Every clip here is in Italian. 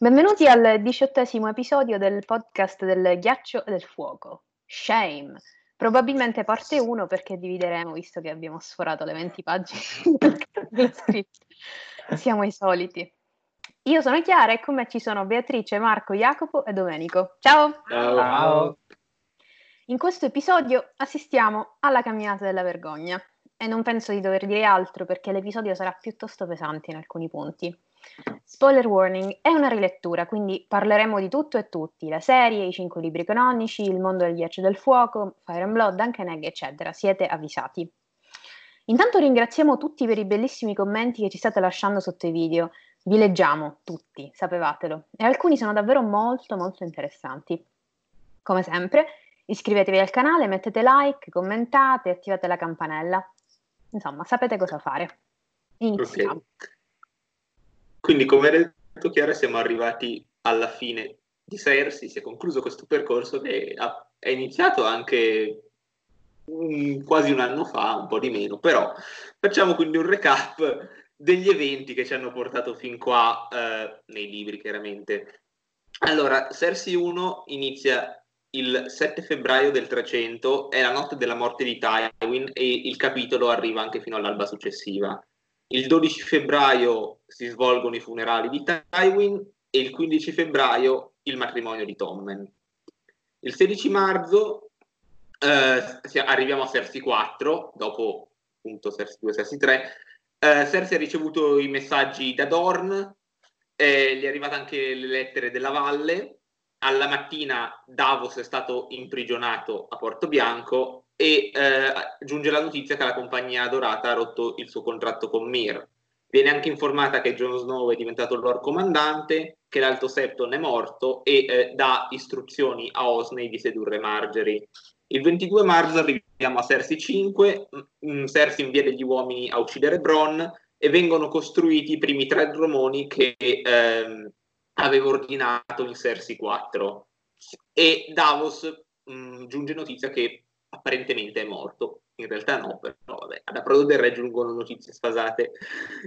Benvenuti al diciottesimo episodio del podcast del ghiaccio e del fuoco. Shame. Probabilmente parte 1 perché divideremo, visto che abbiamo sforato le 20 pagine script. Siamo i soliti. Io sono Chiara e con me ci sono Beatrice, Marco, Jacopo e Domenico. Ciao! Ciao! Ciao. In questo episodio assistiamo alla camminata della vergogna e non penso di dover dire altro perché l'episodio sarà piuttosto pesante in alcuni punti. Spoiler warning, è una rilettura, quindi parleremo di tutto e tutti, la serie, i cinque libri canonici, il mondo del ghiaccio del fuoco, Fire and Blood, Duncan Egg, eccetera. Siete avvisati. Intanto ringraziamo tutti per i bellissimi commenti che ci state lasciando sotto i video. Vi leggiamo tutti, sapevatelo. E alcuni sono davvero molto molto interessanti. Come sempre, iscrivetevi al canale, mettete like, commentate, attivate la campanella. Insomma, sapete cosa fare. Iniziamo. Okay. Quindi, come detto Chiara, siamo arrivati alla fine di Cersei, si è concluso questo percorso che è iniziato anche um, quasi un anno fa, un po' di meno, però facciamo quindi un recap degli eventi che ci hanno portato fin qua eh, nei libri, chiaramente. Allora, Cersei 1 inizia il 7 febbraio del 300, è la notte della morte di Tywin e il capitolo arriva anche fino all'alba successiva. Il 12 febbraio si svolgono i funerali di Tywin e il 15 febbraio il matrimonio di Tommen. Il 16 marzo eh, arriviamo a Cersei 4, dopo appunto Cersei 2 Cersei 3. Eh, Cersei ha ricevuto i messaggi da Dorn, eh, gli è arrivata anche le lettere della valle. Alla mattina Davos è stato imprigionato a Porto Bianco e eh, giunge la notizia che la compagnia dorata ha rotto il suo contratto con Mir. Viene anche informata che Jon Snow è diventato il loro comandante, che l'Alto Septon è morto e eh, dà istruzioni a Osney di sedurre Margery. Il 22 marzo arriviamo a Cersei 5, mh, mm, Cersei invia degli uomini a uccidere Bronn e vengono costruiti i primi tre dromoni che ehm, aveva ordinato in Cersei 4. E Davos mh, mm, giunge notizia che apparentemente è morto. In realtà no, però vabbè, ad Aprodo del Re giungono notizie sfasate.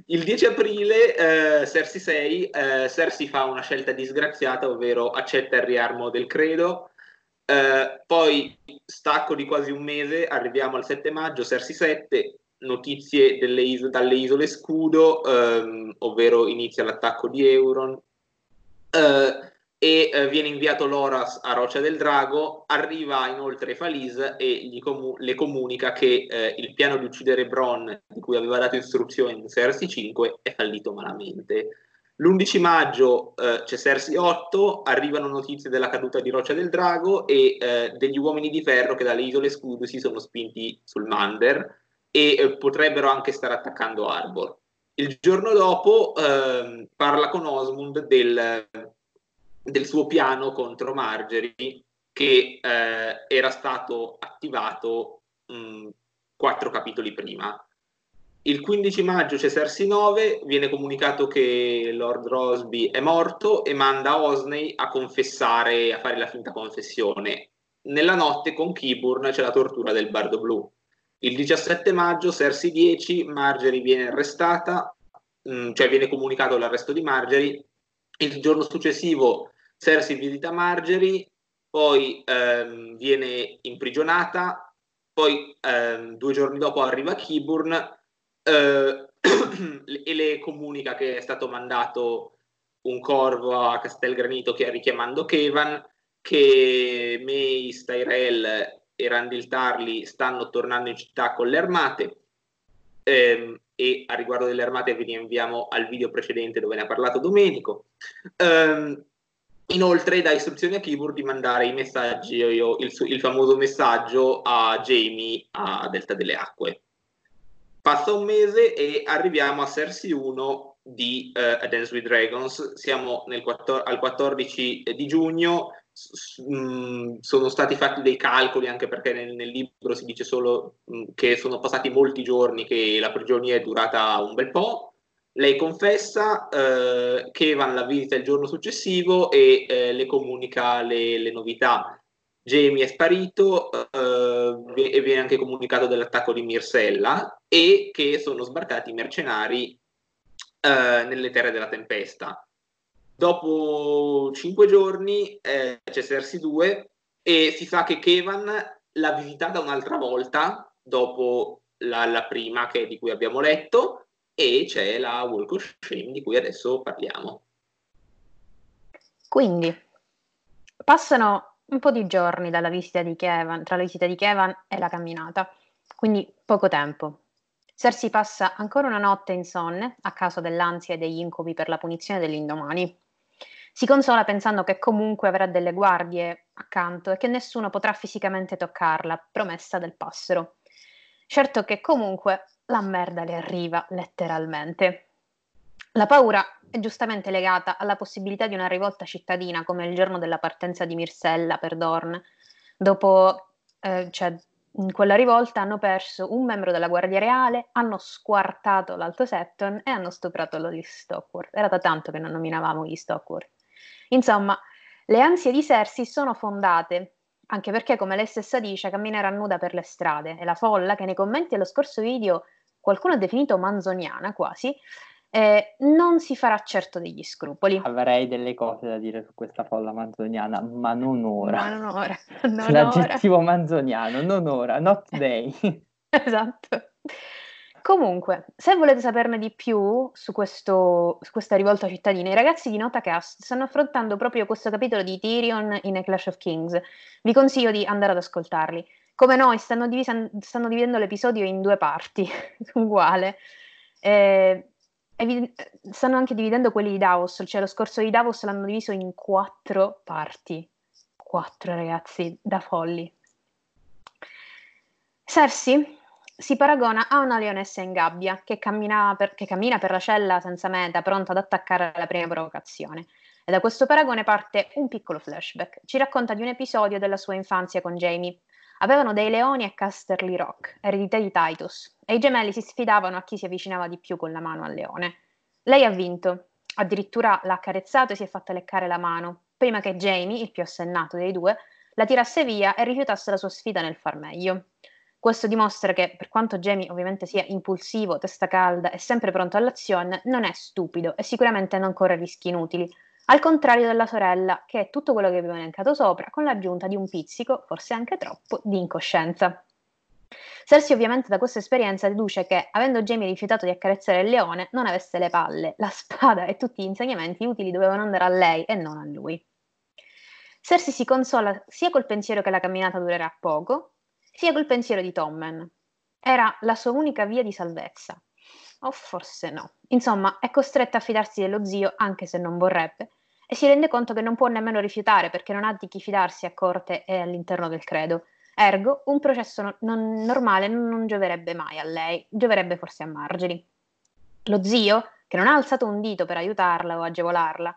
Il 10 aprile, eh, Cersei 6, eh, Cersei fa una scelta disgraziata, ovvero accetta il riarmo del credo. Eh, poi, stacco di quasi un mese, arriviamo al 7 maggio, Cersei 7, notizie is- dalle isole Scudo, ehm, ovvero inizia l'attacco di Euron. Uh, e eh, viene inviato Loras a Roccia del Drago, arriva inoltre Falis e comu- le comunica che eh, il piano di uccidere Bronn, di cui aveva dato istruzioni in Cersei 5, è fallito malamente. L'11 maggio eh, c'è Cersei 8, arrivano notizie della caduta di Roccia del Drago e eh, degli uomini di ferro che dalle isole Scudo si sono spinti sul Mander e eh, potrebbero anche stare attaccando Arbor. Il giorno dopo ehm, parla con Osmund del del suo piano contro Margery che eh, era stato attivato mh, quattro capitoli prima. Il 15 maggio c'è Cersei 9, viene comunicato che Lord Rosby è morto e manda Osney a confessare, a fare la finta confessione. Nella notte con Kiburn c'è la tortura del Bardo Blu. Il 17 maggio, Cersei 10, Margery viene arrestata, mh, cioè viene comunicato l'arresto di Margery. Il giorno successivo Cersei visita Margery, poi ehm, viene imprigionata, poi ehm, due giorni dopo arriva Kiburn eh, e le comunica che è stato mandato un corvo a Castelgranito che richiamando Kevan, che Mace, Tyrell e Randall Tarly stanno tornando in città con le armate. Ehm, e a riguardo delle armate vi rinviamo al video precedente dove ne ha parlato Domenico. Um, Inoltre dà istruzioni a Keyboard di mandare i messaggi, il, il, famoso messaggio a Jamie a Delta delle Acque. Passa un mese e arriviamo a Cersei 1 di uh, A Dance with Dragons. Siamo quattro- al 14 di giugno. Mm, sono stati fatti dei calcoli anche perché nel, nel libro si dice solo mm, che sono passati molti giorni, che la prigionia è durata un bel po' Lei confessa eh, che Evan la visita il giorno successivo e eh, le comunica le, le, novità. Jamie è sparito eh, e viene anche comunicato dell'attacco di Mirsella e che sono sbarcati i mercenari eh, nelle terre della tempesta. dopo cinque giorni eh, c'è Cersei 2 e si sa che Kevan l'ha visitata un'altra volta dopo la, la prima che, di cui abbiamo letto e c'è la Walk of Shame di cui adesso parliamo. Quindi passano un po' di giorni dalla visita di Kevan, tra la visita di Kevan e la camminata, quindi poco tempo. Cersei passa ancora una notte insonne a causa dell'ansia e degli incubi per la punizione dell'indomani. Si consola pensando che comunque avrà delle guardie accanto e che nessuno potrà fisicamente toccarla, promessa del passero. Certo che comunque la merda le arriva letteralmente. La paura è giustamente legata alla possibilità di una rivolta cittadina come il giorno della partenza di Mirsella per Dorn. Dopo, eh, cioè, in quella rivolta hanno perso un membro della Guardia Reale, hanno squartato l'Alto Septon e hanno stuprato Lolly Stockworth. Era da tanto che non nominavamo gli Stockworth. Insomma, le ansie di Cersei sono fondate, anche perché, come lei stessa dice, camminerà nuda per le strade e la folla, che nei commenti dello scorso video qualcuno ha definito manzoniana quasi, eh, non si farà certo degli scrupoli. Avrei delle cose da dire su questa folla manzoniana, ma non ora. Ma non ora. Non L'aggettivo ora. manzoniano, non ora, not today. esatto. Comunque, se volete saperne di più su, questo, su, questa rivolta cittadina, i ragazzi di Notacast stanno affrontando proprio questo capitolo di Tyrion in A Clash of Kings. Vi consiglio di andare ad ascoltarli. Come noi, stanno, divisa, stanno dividendo l'episodio in due parti, uguale. Eh, vi, stanno anche dividendo quelli di Davos, cioè lo scorso di Davos l'hanno diviso in quattro parti. Quattro ragazzi, da folli. Cersei si paragona a una leonessa in gabbia che cammina, per, che cammina per la cella senza meta, pronta ad attaccare alla prima provocazione. E da questo paragone parte un piccolo flashback. Ci racconta di un episodio della sua infanzia con Jamie. Avevano dei leoni a Casterly Rock, eredità di Titus, e i gemelli si sfidavano a chi si avvicinava di più con la mano al leone. Lei ha vinto, addirittura l'ha accarezzato e si è fatta leccare la mano, prima che Jamie, il più assennato dei due, la tirasse via e rifiutasse la sua sfida nel far meglio. Questo dimostra che, per quanto Jamie ovviamente sia impulsivo, testa calda e sempre pronto all'azione, non è stupido e sicuramente non corre rischi inutili, al contrario della sorella, che è tutto quello che abbiamo elencato sopra, con l'aggiunta di un pizzico, forse anche troppo, di incoscienza. Cersei ovviamente da questa esperienza deduce che, avendo Jamie rifiutato di accarezzare il leone, non avesse le palle, la spada e tutti gli insegnamenti utili dovevano andare a lei e non a lui. Cersei si consola sia col pensiero che la camminata durerà poco, sia col pensiero di Tommen. Era la sua unica via di salvezza. O forse no. Insomma, è costretta a fidarsi dello zio anche se non vorrebbe e si rende conto che non può nemmeno rifiutare perché non ha di chi fidarsi a corte e all'interno del credo. Ergo, un processo no- non normale non gioverebbe mai a lei, gioverebbe forse a Margini. Lo zio, che non ha alzato un dito per aiutarla o agevolarla,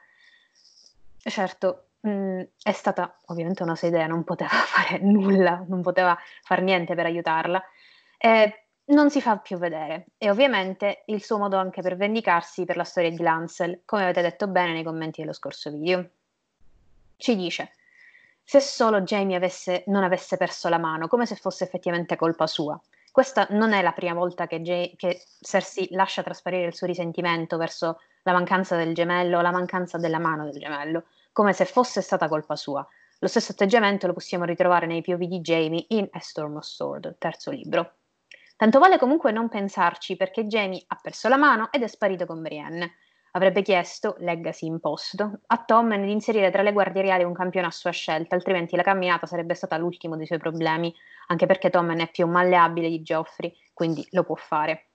certo, mh, mm, è stata ovviamente una sua idea, non poteva fare nulla, non poteva fare niente per aiutarla. Eh, non si fa più vedere e ovviamente il suo modo anche per vendicarsi per la storia di Lancel, come avete detto bene nei commenti dello scorso video. Ci dice, se solo Jamie avesse, non avesse perso la mano, come se fosse effettivamente colpa sua. Questa non è la prima volta che, J- che Cersei lascia trasparire il suo risentimento verso la mancanza del gemello o la mancanza della mano del gemello come se fosse stata colpa sua. Lo stesso atteggiamento lo possiamo ritrovare nei POV di Jamie in A Storm of Sword, terzo libro. Tanto vale comunque non pensarci perché Jamie ha perso la mano ed è sparito con Brienne. Avrebbe chiesto, leggasi imposto, a Tommen di inserire tra le guardie reali un campione a sua scelta, altrimenti la camminata sarebbe stata l'ultimo dei suoi problemi, anche perché Tommen è più malleabile di Geoffrey, quindi lo può fare.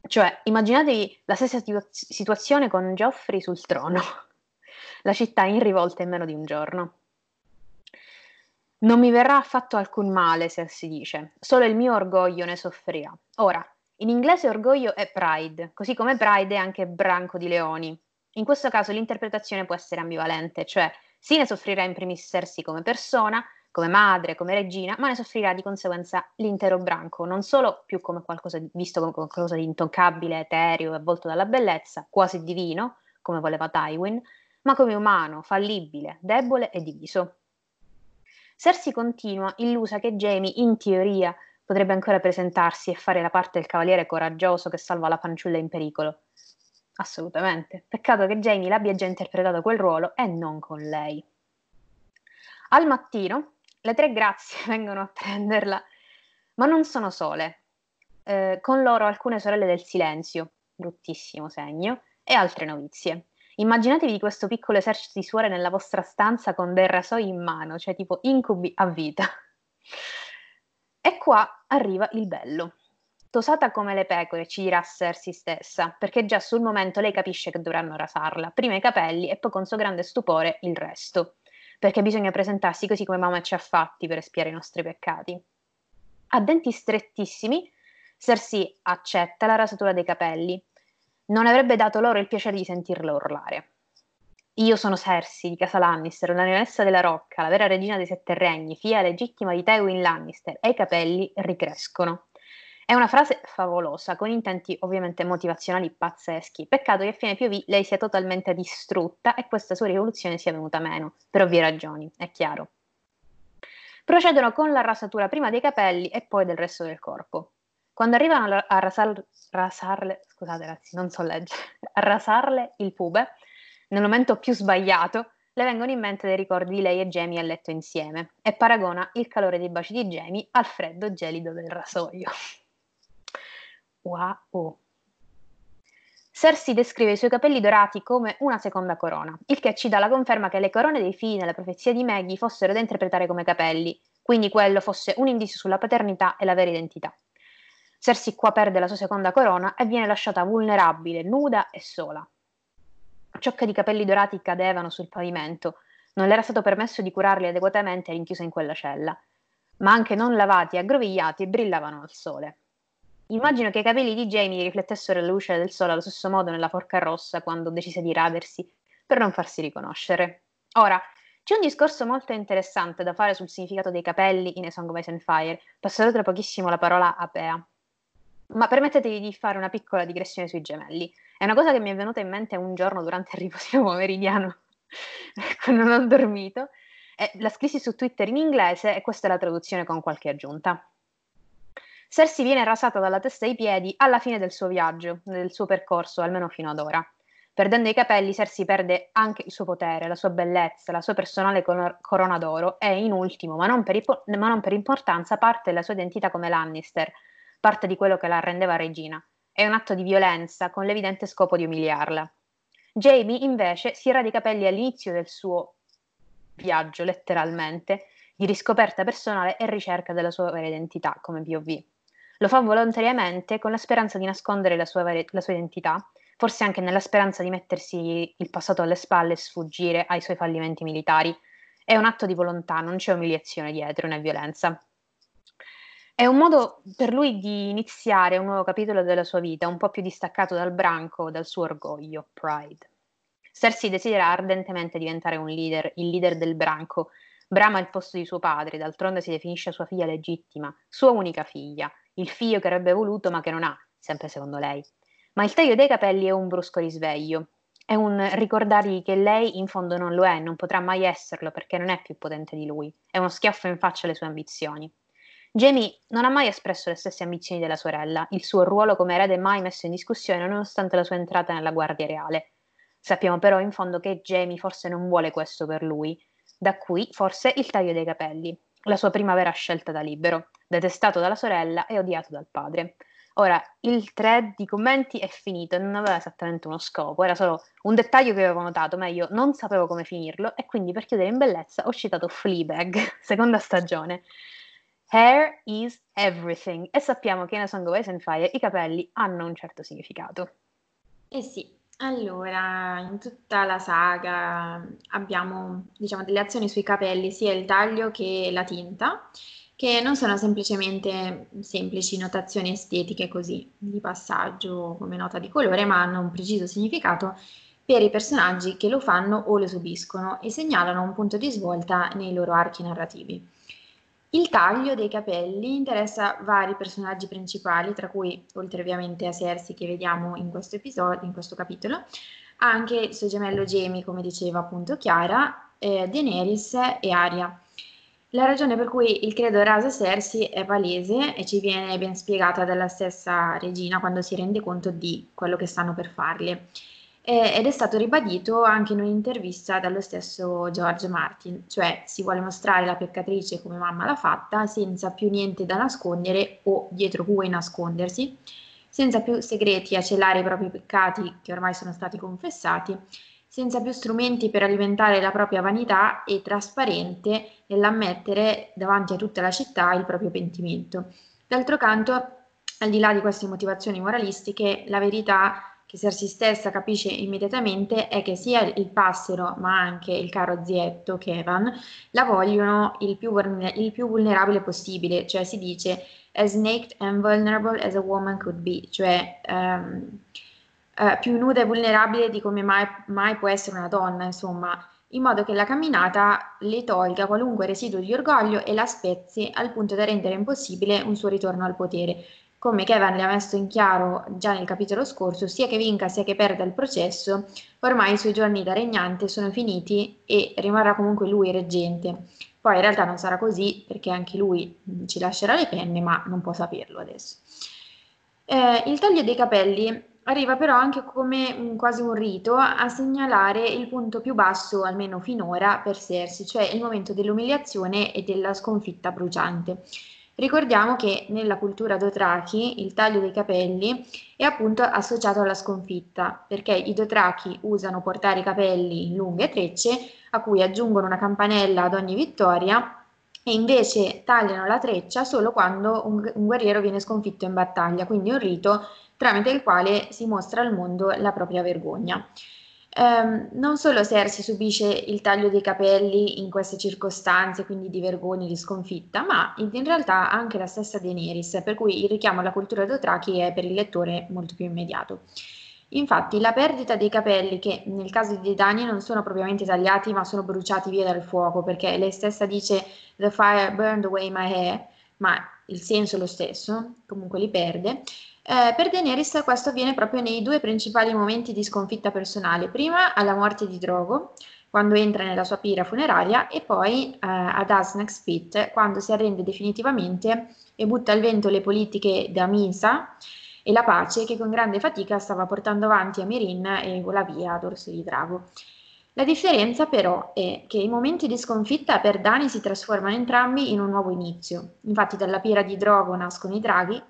Cioè, immaginatevi la stessa situa- situazione con Geoffrey sul trono la città in rivolta in meno di un giorno. Non mi verrà affatto alcun male, se si dice, solo il mio orgoglio ne soffrirà. Ora, in inglese orgoglio è pride, così come pride è anche branco di leoni. In questo caso l'interpretazione può essere ambivalente, cioè sì ne soffrirà in primis Cersei come persona, come madre, come regina, ma ne soffrirà di conseguenza l'intero branco, non solo più come qualcosa di, visto come qualcosa di intoccabile, etereo avvolto dalla bellezza, quasi divino, come voleva Tywin, ma come umano, fallibile, debole e diviso. Cersei continua, illusa che Jamie, in teoria, potrebbe ancora presentarsi e fare la parte del cavaliere coraggioso che salva la fanciulla in pericolo. assolutamente. Peccato che Jamie l'abbia già interpretato quel ruolo e non con lei. Al mattino le tre grazie vengono a prenderla, ma non sono sole. Eh, con loro alcune sorelle del silenzio, bruttissimo segno, e altre novizie. Immaginatevi questo piccolo esercito di suore nella vostra stanza con dei rasoi in mano, cioè tipo incubi a vita. E qua arriva il bello. Tosata come le pecore, ci dirà Cersei stessa, perché già sul momento lei capisce che dovranno rasarla, prima i capelli e poi con suo grande stupore il resto, perché bisogna presentarsi così come mamma ci ha fatti per espiare i nostri peccati. A denti strettissimi, Cersei accetta la rasatura dei capelli. Non avrebbe dato loro il piacere di sentirla urlare. Io sono Cersei di casa Lannister, la leonessa della Rocca, la vera regina dei sette regni, figlia legittima di Tywin Lannister, e i capelli ricrescono. È una frase favolosa, con intenti ovviamente motivazionali pazzeschi. Peccato che a fine POV lei sia totalmente distrutta e questa sua rivoluzione sia venuta meno, per ovvie ragioni, è chiaro. Procedono con la rasatura prima dei capelli e poi del resto del corpo. Quando arrivano a rasar, rasarle, scusate ragazzi, non so leggere, a rasarle il pube, nel momento più sbagliato, le vengono in mente dei ricordi di lei e Jamie a letto insieme e paragona il calore dei baci di Jamie al freddo gelido del rasoio. Wow. Cersei descrive i suoi capelli dorati come una seconda corona, il che ci dà la conferma che le corone dei figli nella profezia di Maggie fossero da interpretare come capelli, quindi quello fosse un indizio sulla paternità e la vera identità. Cersei qua perde la sua seconda corona e viene lasciata vulnerabile, nuda e sola. Ciocche di capelli dorati cadevano sul pavimento, non le era stato permesso di curarli adeguatamente rinchiusa in quella cella, ma anche non lavati e aggrovigliati brillavano al sole. Immagino che i capelli di Jamie riflettessero la luce del sole allo stesso modo nella forca rossa quando decise di radersi per non farsi riconoscere. Ora, c'è un discorso molto interessante da fare sul significato dei capelli in A Song of Ice and Fire. Passerò tra pochissimo la parola apea. Ma permettetevi di fare una piccola digressione sui gemelli. È una cosa che mi è venuta in mente un giorno durante il riposino pomeridiano, quando non ho dormito. E la scrissi su Twitter in inglese e questa è la traduzione con qualche aggiunta. Cersei viene rasata dalla testa ai piedi alla fine del suo viaggio, del suo percorso, almeno fino ad ora. Perdendo i capelli, Cersei perde anche il suo potere, la sua bellezza, la sua personale corona d'oro e, in ultimo, ma non, per, ma non per importanza, parte della sua identità come Lannister, parte di quello che la rendeva regina. È un atto di violenza con l'evidente scopo di umiliarla. Jamie, invece, si era i capelli all'inizio del suo viaggio, letteralmente, di riscoperta personale e ricerca della sua vera identità come POV. Lo fa volontariamente con la speranza di nascondere la sua, la sua identità, forse anche nella speranza di mettersi il passato alle spalle e sfuggire ai suoi fallimenti militari. È un atto di volontà, non c'è umiliazione dietro né violenza. È un modo per lui di iniziare un nuovo capitolo della sua vita, un po' più distaccato dal branco, dal suo orgoglio, pride. Cersei desidera ardentemente diventare un leader, il leader del branco. Brama il posto di suo padre, d'altronde si definisce sua figlia legittima, sua unica figlia, il figlio che avrebbe voluto ma che non ha, sempre secondo lei. Ma il taglio dei capelli è un brusco risveglio, è un ricordargli che lei in fondo non lo è, non potrà mai esserlo perché non è più potente di lui, è uno schiaffo in faccia alle sue ambizioni. Jamie non ha mai espresso le stesse ambizioni della sorella, il suo ruolo come erede mai messo in discussione nonostante la sua entrata nella Guardia Reale. Sappiamo però in fondo che Jamie forse non vuole questo per lui, da qui forse il taglio dei capelli, la sua prima vera scelta da libero detestato dalla sorella e odiato dal padre. Ora, il thread di commenti è finito non aveva esattamente uno scopo, era solo un dettaglio che avevo notato, ma io non sapevo come finirlo e quindi per chiudere in bellezza ho citato Fleabag, seconda stagione. Hair is everything e sappiamo che in A Song of Ice and Fire i capelli hanno un certo significato. Eh sì, allora in tutta la saga abbiamo diciamo delle azioni sui capelli, sia il taglio che la tinta che non sono semplicemente semplici notazioni estetiche così di passaggio come nota di colore, ma hanno un preciso significato per i personaggi che lo fanno o lo subiscono e segnalano un punto di svolta nei loro archi narrativi. Il taglio dei capelli interessa vari personaggi principali, tra cui, oltre ovviamente a Cersei che vediamo in questo episodio, in questo capitolo, anche il suo gemello Jamie, come diceva appunto Chiara, eh, Daenerys e Arya. La ragione per cui il credo rasa Cersei è palese e ci viene ben spiegata dalla stessa regina quando si rende conto di quello che stanno per farle. Ed è stato ribadito anche in un'intervista dallo stesso George Martin, cioè si vuole mostrare la peccatrice come mamma l'ha fatta, senza più niente da nascondere o dietro cui nascondersi, senza più segreti a celare i propri peccati che ormai sono stati confessati senza più strumenti per alimentare la propria vanità e trasparente nell'ammettere davanti a tutta la città il proprio pentimento. D'altro canto, al di là di queste motivazioni moralistiche, la verità che Cersei stessa capisce immediatamente è che sia il passero ma anche il caro zietto Kevan la vogliono il più, il più vulnerabile possibile, cioè si dice as naked and vulnerable as a woman could be, cioè um, eh, più nuda e vulnerabile di come mai, mai può essere una donna, insomma, in modo che la camminata le tolga qualunque residuo di orgoglio e la spezzi al punto da rendere impossibile un suo ritorno al potere. Come Kevin le ha messo in chiaro già nel capitolo scorso, sia che vinca sia che perda il processo, ormai i suoi giorni da regnante sono finiti e rimarrà comunque lui reggente. Poi in realtà non sarà così perché anche lui mm, ci lascerà le penne, ma non può saperlo adesso. Eh, il taglio dei capelli Arriva però anche come un, quasi un rito a segnalare il punto più basso, almeno finora, per Cersei, cioè il momento dell'umiliazione e della sconfitta bruciante. Ricordiamo che nella cultura Dothraki il taglio dei capelli è appunto associato alla sconfitta, perché i Dothraki usano portare i capelli in lunghe trecce a cui aggiungono una campanella ad ogni vittoria e invece tagliano la treccia solo quando un, un guerriero viene sconfitto in battaglia, quindi un rito tramite il quale si mostra al mondo la propria vergogna. Um, non solo Cersei subisce il taglio dei capelli in queste circostanze, quindi di vergogna e di sconfitta, ma in, realtà anche la stessa Daenerys, per cui il richiamo alla cultura Dothraki è per il lettore molto più immediato. Infatti, la perdita dei capelli, che nel caso di Dani non sono propriamente tagliati, ma sono bruciati via dal fuoco, perché lei stessa dice The fire burned away my hair, ma il senso è lo stesso, comunque li perde, eh, per Daenerys questo avviene proprio nei due principali momenti di sconfitta personale, prima alla morte di Drogo, quando entra nella sua pira funeraria, e poi eh, ad Asnax Pit, quando si arrende definitivamente e butta al vento le politiche da Misa e la pace che con grande fatica stava portando avanti a Mirin e vola via ad Orso di Drago. La differenza però è che i momenti di sconfitta per Dani si trasformano entrambi in un nuovo inizio. Infatti dalla pira di Drogo nascono i draghi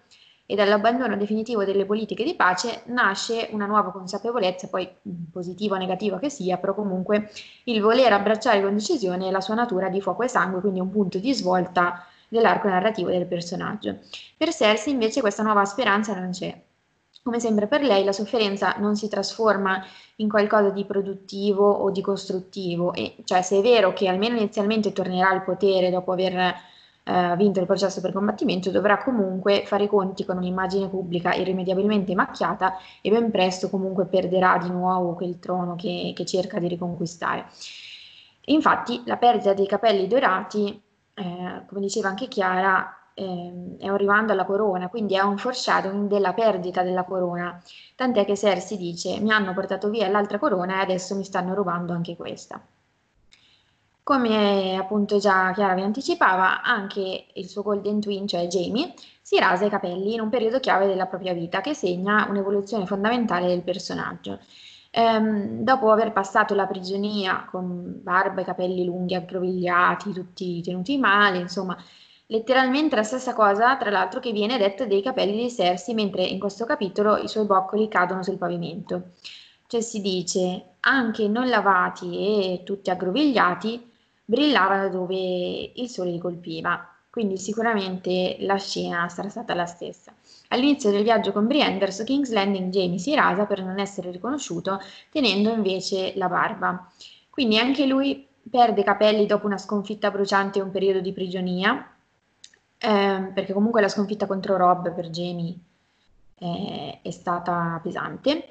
e dall'abbandono definitivo delle politiche di pace nasce una nuova consapevolezza, poi positiva o negativa che sia, però comunque il voler abbracciare con decisione la sua natura di fuoco e sangue, quindi un punto di svolta dell'arco narrativo del personaggio. Per Cersei invece questa nuova speranza non c'è. Come sempre per lei la sofferenza non si trasforma in qualcosa di produttivo o di costruttivo, e, cioè se è vero che almeno inizialmente tornerà al potere dopo aver eh, vinto il processo per combattimento, dovrà comunque fare i conti con un'immagine pubblica irrimediabilmente macchiata e ben presto comunque perderà di nuovo quel trono che, che cerca di riconquistare. Infatti la perdita dei capelli dorati, eh, come diceva anche Chiara, eh, è un rimando alla corona, quindi è un foreshadowing della perdita della corona, tant'è che Cersei dice mi hanno portato via l'altra corona e adesso mi stanno rubando anche questa. Come appunto già Chiara vi anticipava, anche il suo golden twin, cioè Jamie, si rasa i capelli in un periodo chiave della propria vita che segna un'evoluzione fondamentale del personaggio. Ehm, dopo aver passato la prigionia con barba e capelli lunghi aggrovigliati, tutti tenuti male, insomma, letteralmente la stessa cosa, tra l'altro, che viene detta dei capelli di Cersei, mentre in questo capitolo i suoi boccoli cadono sul pavimento. Cioè si dice, anche non lavati e tutti aggrovigliati, brillavano dove il sole li colpiva, quindi sicuramente la scena sarà stata la stessa. All'inizio del viaggio con Brienne su King's Landing Jamie si rasa per non essere riconosciuto, tenendo invece la barba. Quindi anche lui perde capelli dopo una sconfitta bruciante e un periodo di prigionia, eh, perché comunque la sconfitta contro Rob per Jamie eh, è stata pesante.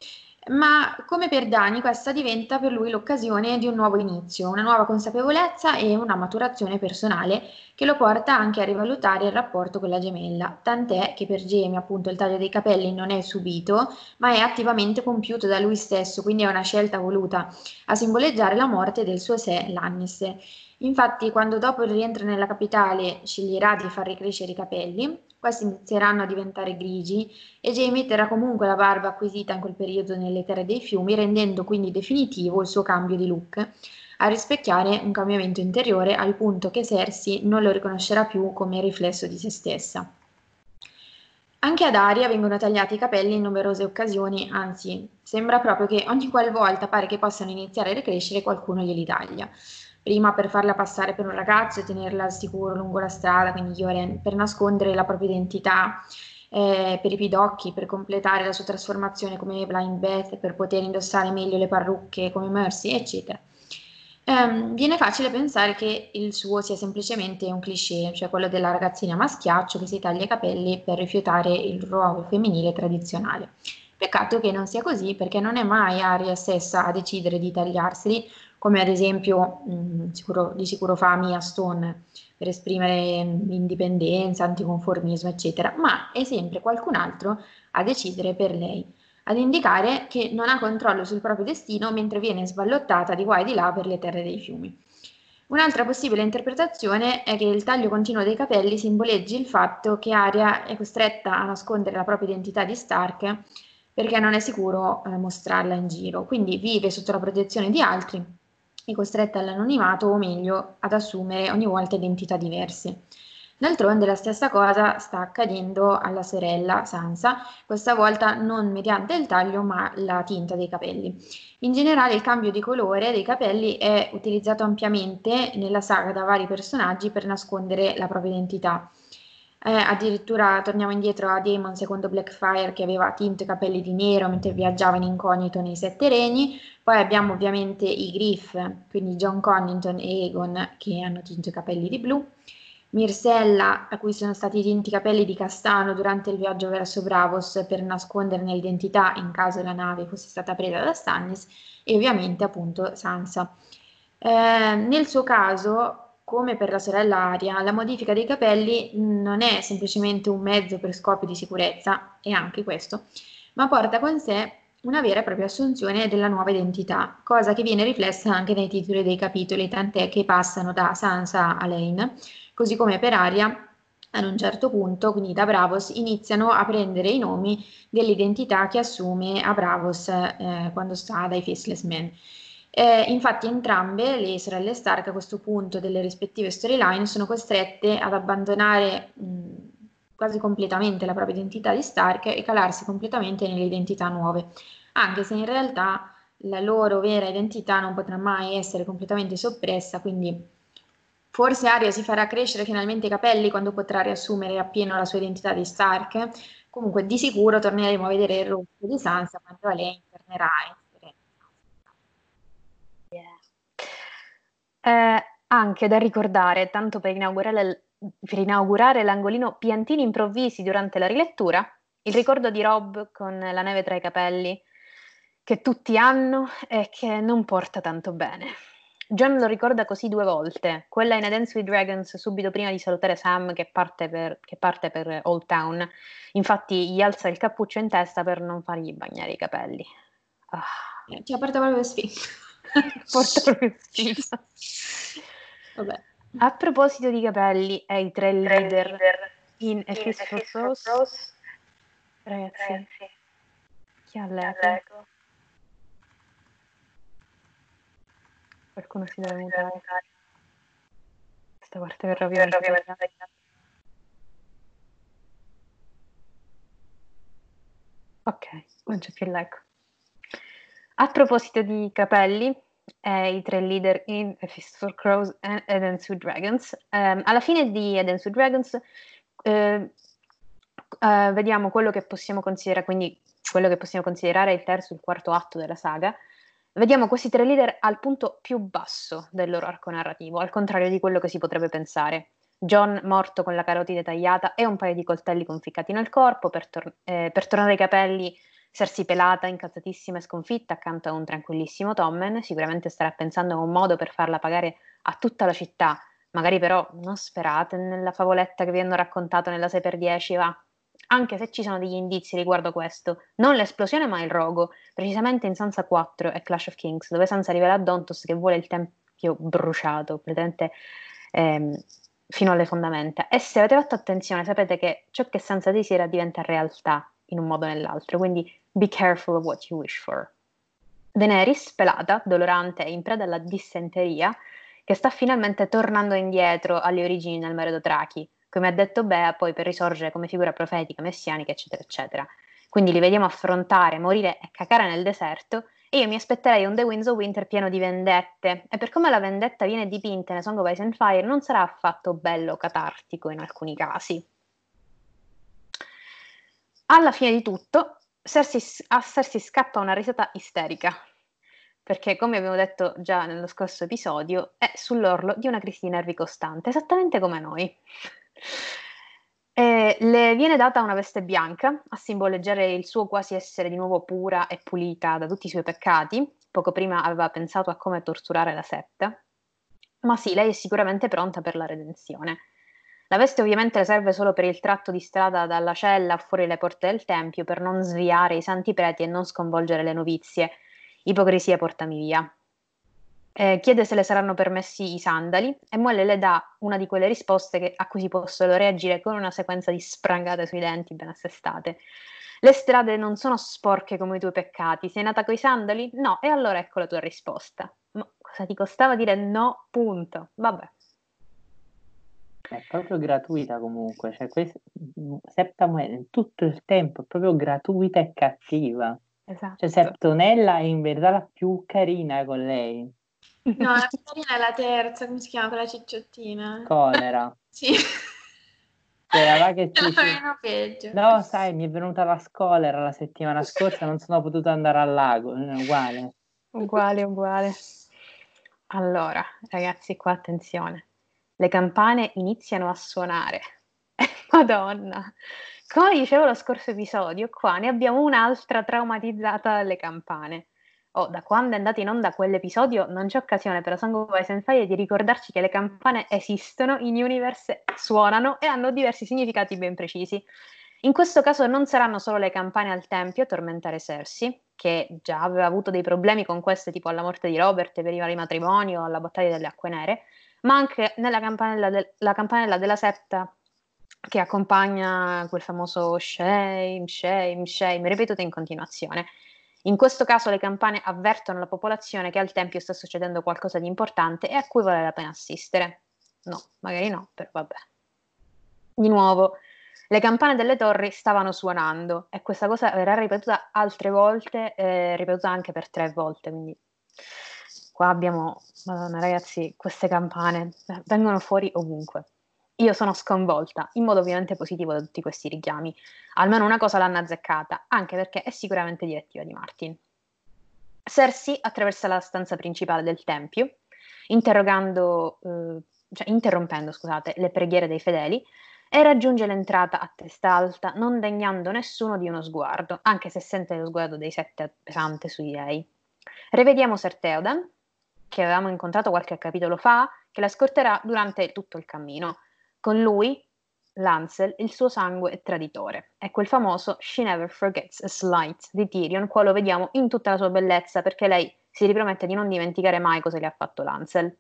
Ma come per Dani questa diventa per lui l'occasione di un nuovo inizio, una nuova consapevolezza e una maturazione personale che lo porta anche a rivalutare il rapporto con la gemella, tant'è che per Jamie appunto il taglio dei capelli non è subito, ma è attivamente compiuto da lui stesso, quindi è una scelta voluta a simboleggiare la morte del suo sé Lannister. Infatti, quando dopo il rientro nella capitale sceglierà di far ricrescere i capelli, questi inizieranno a diventare grigi e Jamie terrà comunque la barba acquisita in quel periodo nelle terre dei fiumi, rendendo quindi definitivo il suo cambio di look, a rispecchiare un cambiamento interiore al punto che Cersei non lo riconoscerà più come riflesso di se stessa. Anche ad Aria vengono tagliati i capelli in numerose occasioni, anzi, sembra proprio che ogni qualvolta pare che possano iniziare a ricrescere qualcuno glieli taglia prima per farla passare per un ragazzo e tenerla al sicuro lungo la strada, quindi Yoren, per nascondere la propria identità, eh, per i pidocchi, per completare la sua trasformazione come Blind Beth, per poter indossare meglio le parrucche come Mercy, eccetera. Um, viene facile pensare che il suo sia semplicemente un cliché, cioè quello della ragazzina maschiaccio che si taglia i capelli per rifiutare il ruolo femminile tradizionale. Peccato che non sia così perché non è mai Aria stessa a decidere di tagliarseli, come ad esempio mh, mm, sicuro, di sicuro fa Mia Stone per esprimere indipendenza, anticonformismo, eccetera, ma è sempre qualcun altro a decidere per lei, ad indicare che non ha controllo sul proprio destino mentre viene sballottata di qua e di là per le terre dei fiumi. Un'altra possibile interpretazione è che il taglio continuo dei capelli simboleggi il fatto che Arya è costretta a nascondere la propria identità di Stark perché non è sicuro eh, mostrarla in giro, quindi vive sotto la protezione di altri è costretta all'anonimato o meglio ad assumere ogni volta identità diverse. D'altronde la stessa cosa sta accadendo alla sorella Sansa, questa volta non mediante il taglio ma la tinta dei capelli. In generale il cambio di colore dei capelli è utilizzato ampiamente nella saga da vari personaggi per nascondere la propria identità. Eh, addirittura torniamo indietro a Damon secondo Blackfire che aveva tinto i capelli di nero mentre viaggiava in incognito nei Sette Regni. Poi abbiamo ovviamente i Griff, quindi John Connington e Egon che hanno tinto i capelli di blu. Mirsella, a cui sono stati tinti i capelli di castano durante il viaggio verso Bravos per nasconderne l'identità in caso la nave fosse stata presa da Stannis, e ovviamente appunto Sansa. Eh, nel suo caso, come per la sorella Aria, la modifica dei capelli non è semplicemente un mezzo per scopi di sicurezza, e anche questo, ma porta con sé una vera e propria assunzione della nuova identità, cosa che viene riflessa anche nei titoli dei capitoli, tant'è che passano da Sansa a Lane, così come per Aria ad un certo punto, quindi da Bravos, iniziano a prendere i nomi dell'identità che assume a Bravos eh, quando sta dai Faceless Men. Eh, infatti entrambe le sorelle Stark a questo punto delle rispettive storyline sono costrette ad abbandonare mh, quasi completamente la propria identità di Stark e calarsi completamente nelle identità nuove, anche se in realtà la loro vera identità non potrà mai essere completamente soppressa, quindi forse Arya si farà crescere finalmente i capelli quando potrà riassumere appieno la sua identità di Stark, comunque di sicuro torneremo a vedere il rosso di Sansa quando lei tornerà Eh, anche da ricordare, tanto per inaugurare, per inaugurare l'angolino piantini improvvisi durante la rilettura, il ricordo di Rob con la neve tra i capelli, che tutti hanno e che non porta tanto bene. John lo ricorda così due volte, quella in A Dance with Dragons subito prima di salutare Sam che parte per, che parte per Old Town. Infatti gli alza il cappuccio in testa per non fargli bagnare i capelli. Ah. Ti ha portato proprio sfiga. Porta proprio schifo. Vabbè. A proposito di capelli e i tre leader, leader in A Fist for Cross, ragazzi, ragazzi, chi ha l'eco? Qualcuno si deve mutare. Questa parte verrà ovviamente Ok, non c'è più l'eco. A proposito di capelli, eh, i tre leader in A Fist for Crows e Dance with Dragons, eh, alla fine di Dance with Dragons eh, eh, vediamo quello che possiamo considerare, quindi quello che possiamo considerare il terzo e il quarto atto della saga. Vediamo questi tre leader al punto più basso del loro arco narrativo, al contrario di quello che si potrebbe pensare. John morto con la carotide tagliata e un paio di coltelli conficcati nel corpo per, tor- eh, per tornare ai capelli Cersei pelata, incazzatissima e sconfitta accanto a un tranquillissimo Tommen, sicuramente starà pensando a un modo per farla pagare a tutta la città, magari però non sperate nella favoletta che vi hanno raccontato nella 6x10, va. Anche se ci sono degli indizi riguardo questo, non l'esplosione ma il rogo, precisamente in Sansa 4 e Clash of Kings, dove Sansa rivela a Dontos che vuole il tempio bruciato, praticamente ehm, fino alle fondamenta. E se avete fatto attenzione sapete che ciò che Sansa desidera diventa realtà in un modo o nell'altro, quindi be careful of what you wish for. Daenerys, pelata, dolorante e in preda alla dissenteria, che sta finalmente tornando indietro alle origini nel mare Dothraki, come ha detto Bea, poi per risorgere come figura profetica, messianica, eccetera, eccetera. Quindi li vediamo affrontare, morire e cacare nel deserto, e io mi aspetterei un The Winds of Winter pieno di vendette, e per come la vendetta viene dipinta nel Song of Ice and Fire, non sarà affatto bello, catartico in alcuni casi. Alla fine di tutto, Cersei, a Cersei scappa una risata isterica, perché come abbiamo detto già nello scorso episodio, è sull'orlo di una crisi di nervi costante, esattamente come noi. E le viene data una veste bianca a simboleggiare il suo quasi essere di nuovo pura e pulita da tutti i suoi peccati. Poco prima aveva pensato a come torturare la setta. Ma sì, lei è sicuramente pronta per la redenzione. La veste ovviamente serve solo per il tratto di strada dalla cella fuori le porte del tempio per non sviare i santi preti e non sconvolgere le novizie, Ipocrisia, portami via. Eh, chiede se le saranno permessi i sandali e Moelle le dà una di quelle risposte che, a cui si può solo reagire con una sequenza di sprangate sui denti ben assestate. Le strade non sono sporche come i tuoi peccati. Sei nata coi sandali? No, e allora ecco la tua risposta. Ma cosa ti costava dire no? Punto. Vabbè. È proprio gratuita comunque, cioè questa, Septa Moelle tutto il tempo è proprio gratuita e cattiva. Esatto. Cioè, Septonella è in verità la più carina con lei. No, la più carina è la terza, come si chiama quella cicciottina? Colera. Sì. Cioè, va che È ci- la meno peggio. No, sai, mi è venuta la scolera la settimana scorsa, non sono potuta andare al lago, è uguale. Uguale, uguale. Allora, ragazzi, qua attenzione. Le campane iniziano a suonare. Madonna. Come dicevo lo scorso episodio, qua ne abbiamo un'altra traumatizzata dalle campane. Oh, da quando è andato in onda quell'episodio non c'è occasione per Ice and Fire di ricordarci che le campane esistono, in universe suonano e hanno diversi significati ben precisi. In questo caso non saranno solo le campane al tempio a tormentare Cersei, che già aveva avuto dei problemi con queste, tipo alla morte di Robert per i vari matrimoni o alla battaglia delle acque nere, ma anche nella campanella, la campanella della setta che accompagna quel famoso shame, shame, shame, ripetuto in continuazione. In questo caso le campane avvertono la popolazione che al tempio sta succedendo qualcosa di importante e a cui vale la pena assistere. No, magari no, però vabbè. Di nuovo, le campane delle torri stavano suonando e questa cosa verrà ripetuta altre volte, eh, ripetuta anche per tre volte, quindi qua abbiamo, madonna ragazzi, queste campane vengono fuori ovunque. Io sono sconvolta, in modo ovviamente positivo da tutti questi richiami. Almeno una cosa l'hanno azzeccata, anche perché è sicuramente direttiva di Martin. Cersei attraversa la stanza principale del tempio, interrogando, eh, cioè, interrompendo scusate, le preghiere dei fedeli e raggiunge l'entrata a testa alta, non degnando nessuno di uno sguardo, anche se sente lo sguardo dei sette pesante su di lei. Rivediamo Ser Theoden, che avevamo incontrato qualche capitolo fa, che la scorterà durante tutto il cammino. Con lui, Lancel, il suo sangue è traditore. È quel famoso She Never Forgets a Slight di Tyrion, qua lo vediamo in tutta la sua bellezza, perché lei si ripromette di non dimenticare mai cosa le ha fatto Lancel.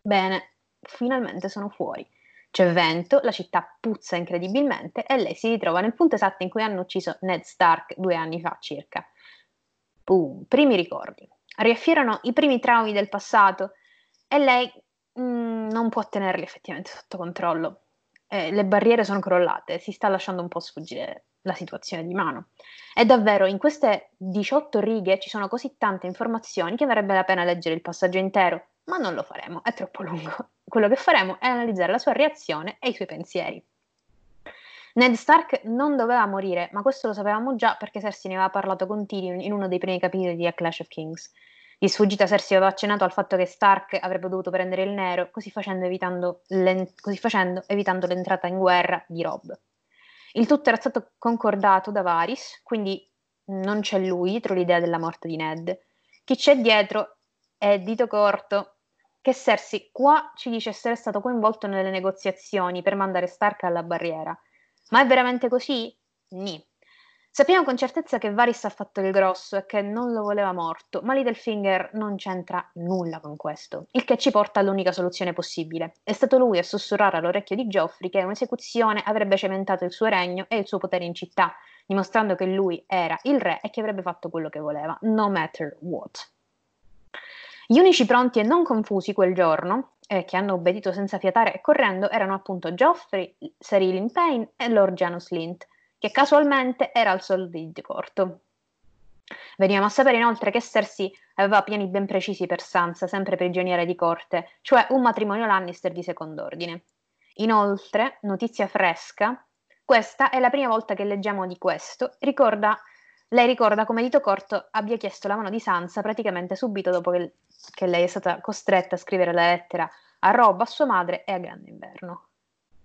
Bene, finalmente sono fuori. C'è vento, la città puzza incredibilmente e lei si ritrova nel punto esatto in cui hanno ucciso Ned Stark due anni fa circa. Boom, primi ricordi. Riaffiorano i primi traumi del passato e lei mm, non può tenerli effettivamente sotto controllo. Eh, le barriere sono crollate, si sta lasciando un po' sfuggire la situazione di mano. E davvero in queste 18 righe ci sono così tante informazioni che varrebbe la pena leggere il passaggio intero, ma non lo faremo, è troppo lungo. Quello che faremo è analizzare la sua reazione e i suoi pensieri. Ned Stark non doveva morire, ma questo lo sapevamo già perché Cersei ne aveva parlato con Tyrion in uno dei primi capitoli di A Clash of Kings. Di sfuggita Cersei aveva accennato al fatto che Stark avrebbe dovuto prendere il nero, così facendo evitando, così facendo, evitando l'entrata in guerra di Robb. Il tutto era stato concordato da Varys, quindi non c'è lui dietro l'idea della morte di Ned. Chi c'è dietro è dito corto, che Cersei qua ci dice essere stato coinvolto nelle negoziazioni per mandare Stark alla barriera. Ma è veramente così? Ni. Sappiamo con certezza che Varys ha fatto il grosso e che non lo voleva morto, ma Littlefinger non c'entra nulla con questo, il che ci porta all'unica soluzione possibile. È stato lui a sussurrare all'orecchio di Geoffrey che un'esecuzione avrebbe cementato il suo regno e il suo potere in città, dimostrando che lui era il re e che avrebbe fatto quello che voleva, no matter what. Gli unici pronti e non confusi quel giorno, eh, che hanno obbedito senza fiatare e correndo, erano appunto Geoffrey, Cyril Payne e Lord Janus Lint, che casualmente era al solo di corto. Veniamo a sapere inoltre che Cersei aveva piani ben precisi per Sansa, sempre prigioniera di corte, cioè un matrimonio Lannister di secondo ordine. Inoltre, notizia fresca, questa è la prima volta che leggiamo di questo, ricorda, lei ricorda come Dito Corto abbia chiesto la mano di Sansa praticamente subito dopo che, che lei è stata costretta a scrivere la lettera a Rob, a sua madre e a Grande Inverno.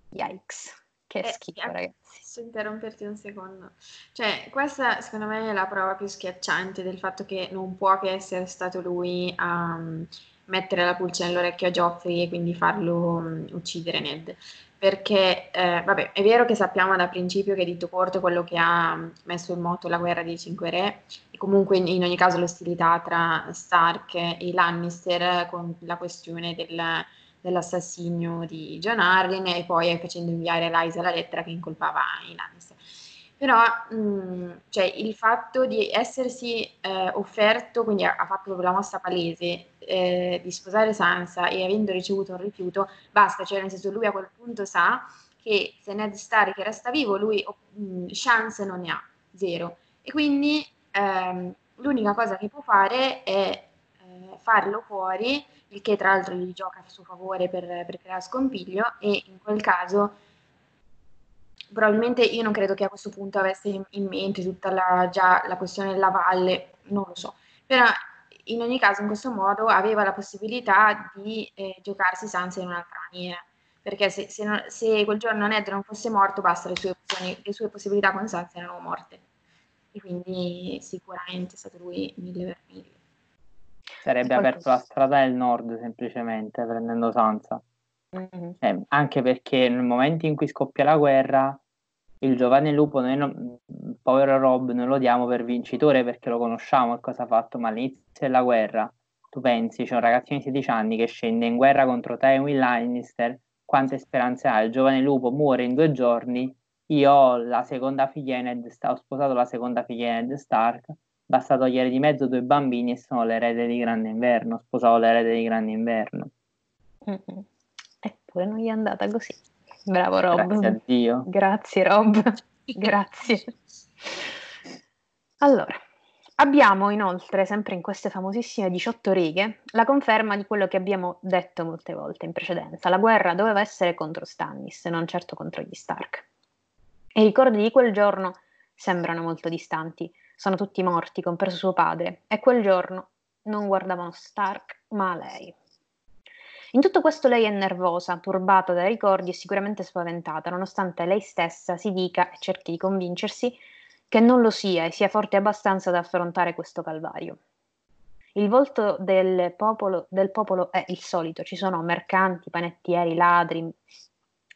Yikes. Che eh, schifo, ragazzi. Posso interromperti un secondo? Cioè, questa secondo me è la prova più schiacciante del fatto che non può che essere stato lui a um, mettere la pulce nell'orecchio a Geoffrey e quindi farlo um, uccidere Ned. Perché, eh, vabbè, è vero che sappiamo da principio che Dito Corto è quello che ha messo in moto la guerra dei Cinque Re e comunque in, in ogni caso l'ostilità tra Stark e Lannister con la questione del dell'assassinio di John Arryn e poi facendo inviare a Liza la lettera che incolpava i. Però mh, mm, cioè, il fatto di essersi eh, offerto, quindi ha, ha, fatto la mossa palese eh, di sposare Sansa e avendo ricevuto un rifiuto, basta, cioè nel senso lui a quel punto sa che se Ned Stark resta vivo, lui mh, mm, chance non ne ha, zero. E quindi ehm, l'unica cosa che può fare è eh, farlo fuori il che tra l'altro gli gioca a suo favore per, per creare scompiglio e in quel caso probabilmente io non credo che a questo punto avesse in, in mente tutta la, già la questione della valle, non lo so, però in ogni caso in questo modo aveva la possibilità di eh, giocarsi Sansa in un'altra maniera, perché se, se, non, se, quel giorno Ned non fosse morto basta, le sue, opzioni, le sue possibilità con Sansa erano morte, e quindi sicuramente è stato lui mille per mille. Sarebbe aperto la strada del nord semplicemente prendendo Sansa. Mm-hmm. Eh, anche perché nel momento in cui scoppia la guerra, il giovane lupo, noi non, povero Rob, noi lo diamo per vincitore perché lo conosciamo e cosa ha fatto, ma all'inizio della guerra, tu pensi, c'è un ragazzino di 16 anni che scende in guerra contro Tywin Lannister, quante speranze ha? Il giovane lupo muore in due giorni, io ho la seconda figlia Ned, ho sposato la seconda figlia di Ned Stark, Basta togliere di mezzo due bambini e sono l'erede di Grande Inverno. Sposavo l'erede di Grande Inverno. Mm-hmm. Eppure non gli è andata così. Bravo Rob. Grazie a Dio. Grazie Rob. Grazie. Allora, abbiamo inoltre, sempre in queste famosissime 18 righe, la conferma di quello che abbiamo detto molte volte in precedenza. La guerra doveva essere contro Stannis, non certo contro gli Stark. I ricordi di quel giorno sembrano molto distanti sono tutti morti, compreso suo padre, e quel giorno non guardavano Stark, ma lei. In tutto questo lei è nervosa, turbata dai ricordi e sicuramente spaventata, nonostante lei stessa si dica e cerchi di convincersi che non lo sia e sia forte abbastanza da affrontare questo calvario. Il volto del popolo, del popolo è il solito, ci sono mercanti, panettieri, ladri,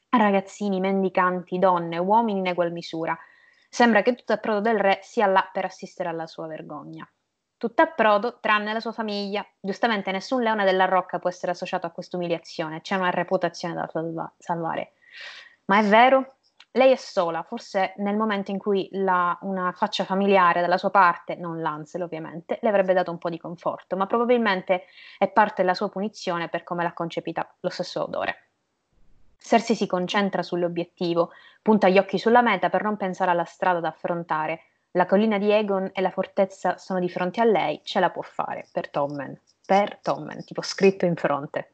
ragazzini, mendicanti, donne, uomini in egual misura, Sembra che tutto approdo del re sia là per assistere alla sua vergogna. Tutto approdo, tranne la sua famiglia. Giustamente nessun leone della rocca può essere associato a questa umiliazione, c'è una reputazione da salva- salvare. Ma è vero? Lei è sola, forse nel momento in cui la, una faccia familiare dalla sua parte, non Lancel ovviamente, le avrebbe dato un po' di conforto, ma probabilmente è parte della sua punizione per come l'ha concepita lo stesso odore. Cersei si concentra sull'obiettivo, punta gli occhi sulla meta per non pensare alla strada da affrontare. La collina di Egon e la fortezza sono di fronte a lei, ce la può fare per Tommen. Per Tommen, tipo scritto in fronte.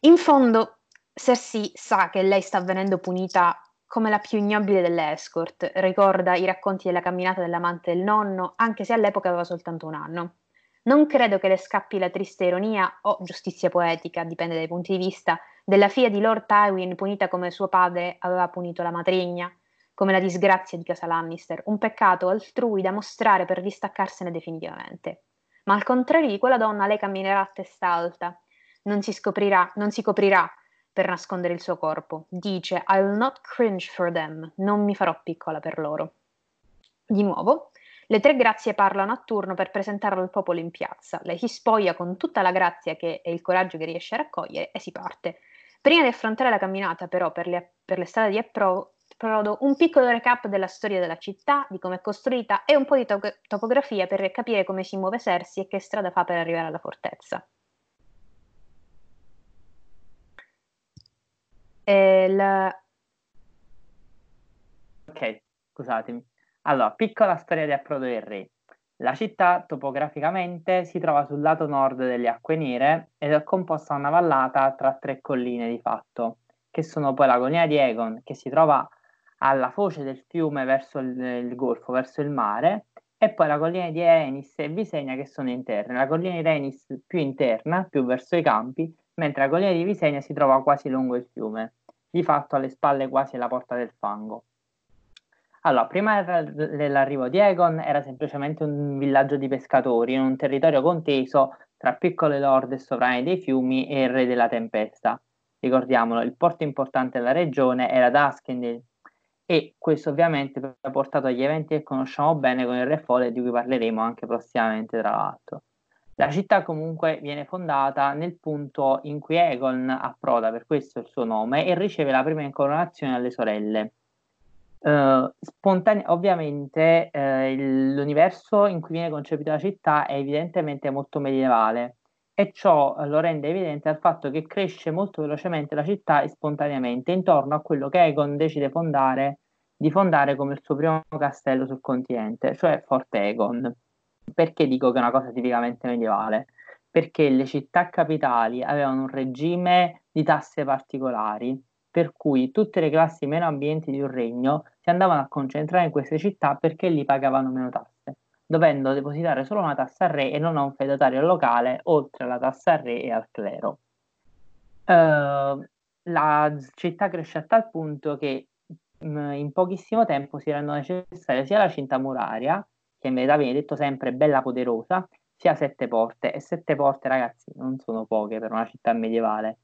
In fondo, Cersei sa che lei sta venendo punita come la più ignobile delle escort. Ricorda i racconti della camminata dell'amante del nonno, anche se all'epoca aveva soltanto un anno. Non credo che le scappi la triste ironia o giustizia poetica, dipende dai punti di vista, della figlia di Lord Tywin punita come suo padre aveva punito la matrigna, come la disgrazia di casa Lannister, un peccato altrui da mostrare per distaccarsene definitivamente. Ma al contrario di quella donna, lei camminerà a testa alta, non si scoprirà, non si coprirà per nascondere il suo corpo. Dice: I'll not cringe for them, non mi farò piccola per loro. Di nuovo, le tre grazie parlano a turno per presentarlo al popolo in piazza. Lei si spoglia con tutta la grazia che, e il coraggio che riesce a raccogliere e si parte. Prima di affrontare la camminata, però, per le, per le strade di approdo, un piccolo recap della storia della città, di come è costruita e un po' di to- topografia per capire come si muove Sersi e che strada fa per arrivare alla fortezza. Il... Ok, scusatemi. Allora, piccola storia di Approdo del Re. La città topograficamente si trova sul lato nord delle Acque Nere ed è composta da una vallata tra tre colline di fatto, che sono poi la collina di Egon, che si trova alla foce del fiume verso il, il golfo, verso il mare, e poi la collina di Enis e Visegna che sono interne. La collina di Enis più interna, più verso i campi, mentre la collina di Visegna si trova quasi lungo il fiume, di fatto alle spalle quasi alla porta del fango. Allora, prima dell'arrivo di Egon era semplicemente un villaggio di pescatori in un territorio conteso tra piccole lorde e sovrani dei fiumi e il re della tempesta. Ricordiamolo, il porto importante della regione era Duskendale e questo ovviamente ha portato agli eventi che conosciamo bene con il Re Folle di cui parleremo anche prossimamente tra l'altro. La città comunque viene fondata nel punto in cui Egon approda, per questo il suo nome, e riceve la prima incoronazione alle sorelle. Uh, spontane- ovviamente uh, l'universo in cui viene concepita la città è evidentemente molto medievale e ciò uh, lo rende evidente dal fatto che cresce molto velocemente la città e spontaneamente intorno a quello che Egon decide fondare, di fondare come il suo primo castello sul continente, cioè Fort Egon. Perché dico che è una cosa tipicamente medievale? Perché le città capitali avevano un regime di tasse particolari per cui tutte le classi meno ambienti di un regno si andavano a concentrare in queste città perché lì pagavano meno tasse, dovendo depositare solo una tassa al re e non a un feudatario locale, oltre alla tassa al re e al clero. Uh, la città cresce a tal punto che mh, mm, in pochissimo tempo si rendono necessarie sia la cinta muraria, che in verità viene detto sempre bella poderosa, sia sette porte. E sette porte, ragazzi, non sono poche per una città medievale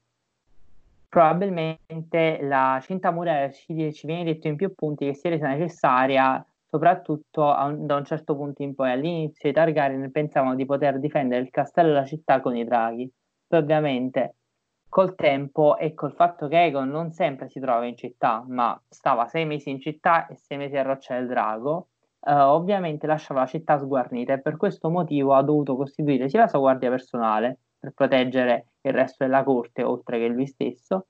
probabilmente la cinta muraria ci, ci, viene detto in più punti che si è resa necessaria soprattutto un, da un certo punto in poi. All'inizio i Targaryen pensavano di poter difendere il castello e la città con i draghi, poi ovviamente col tempo e col fatto che Egon non sempre si trova in città, ma stava sei mesi in città e sei mesi a Roccia del Drago, eh, ovviamente lasciava la città sguarnita e per questo motivo ha dovuto costituire sia la sua guardia personale per proteggere il resto della corte, oltre che lui stesso,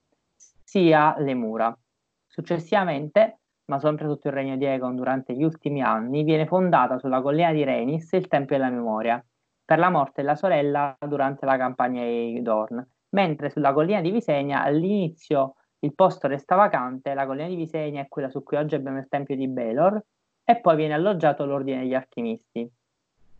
sia le mura. Successivamente, ma sempre sotto il regno di Egon durante gli ultimi anni, viene fondata sulla collina di Renis il Tempio della Memoria, per la morte della sorella durante la campagna di Dorn, mentre sulla collina di Visegna all'inizio il posto resta vacante, la collina di Visegna è quella su cui oggi abbiamo il Tempio di Belor, e poi viene alloggiato l'Ordine degli Alchimisti.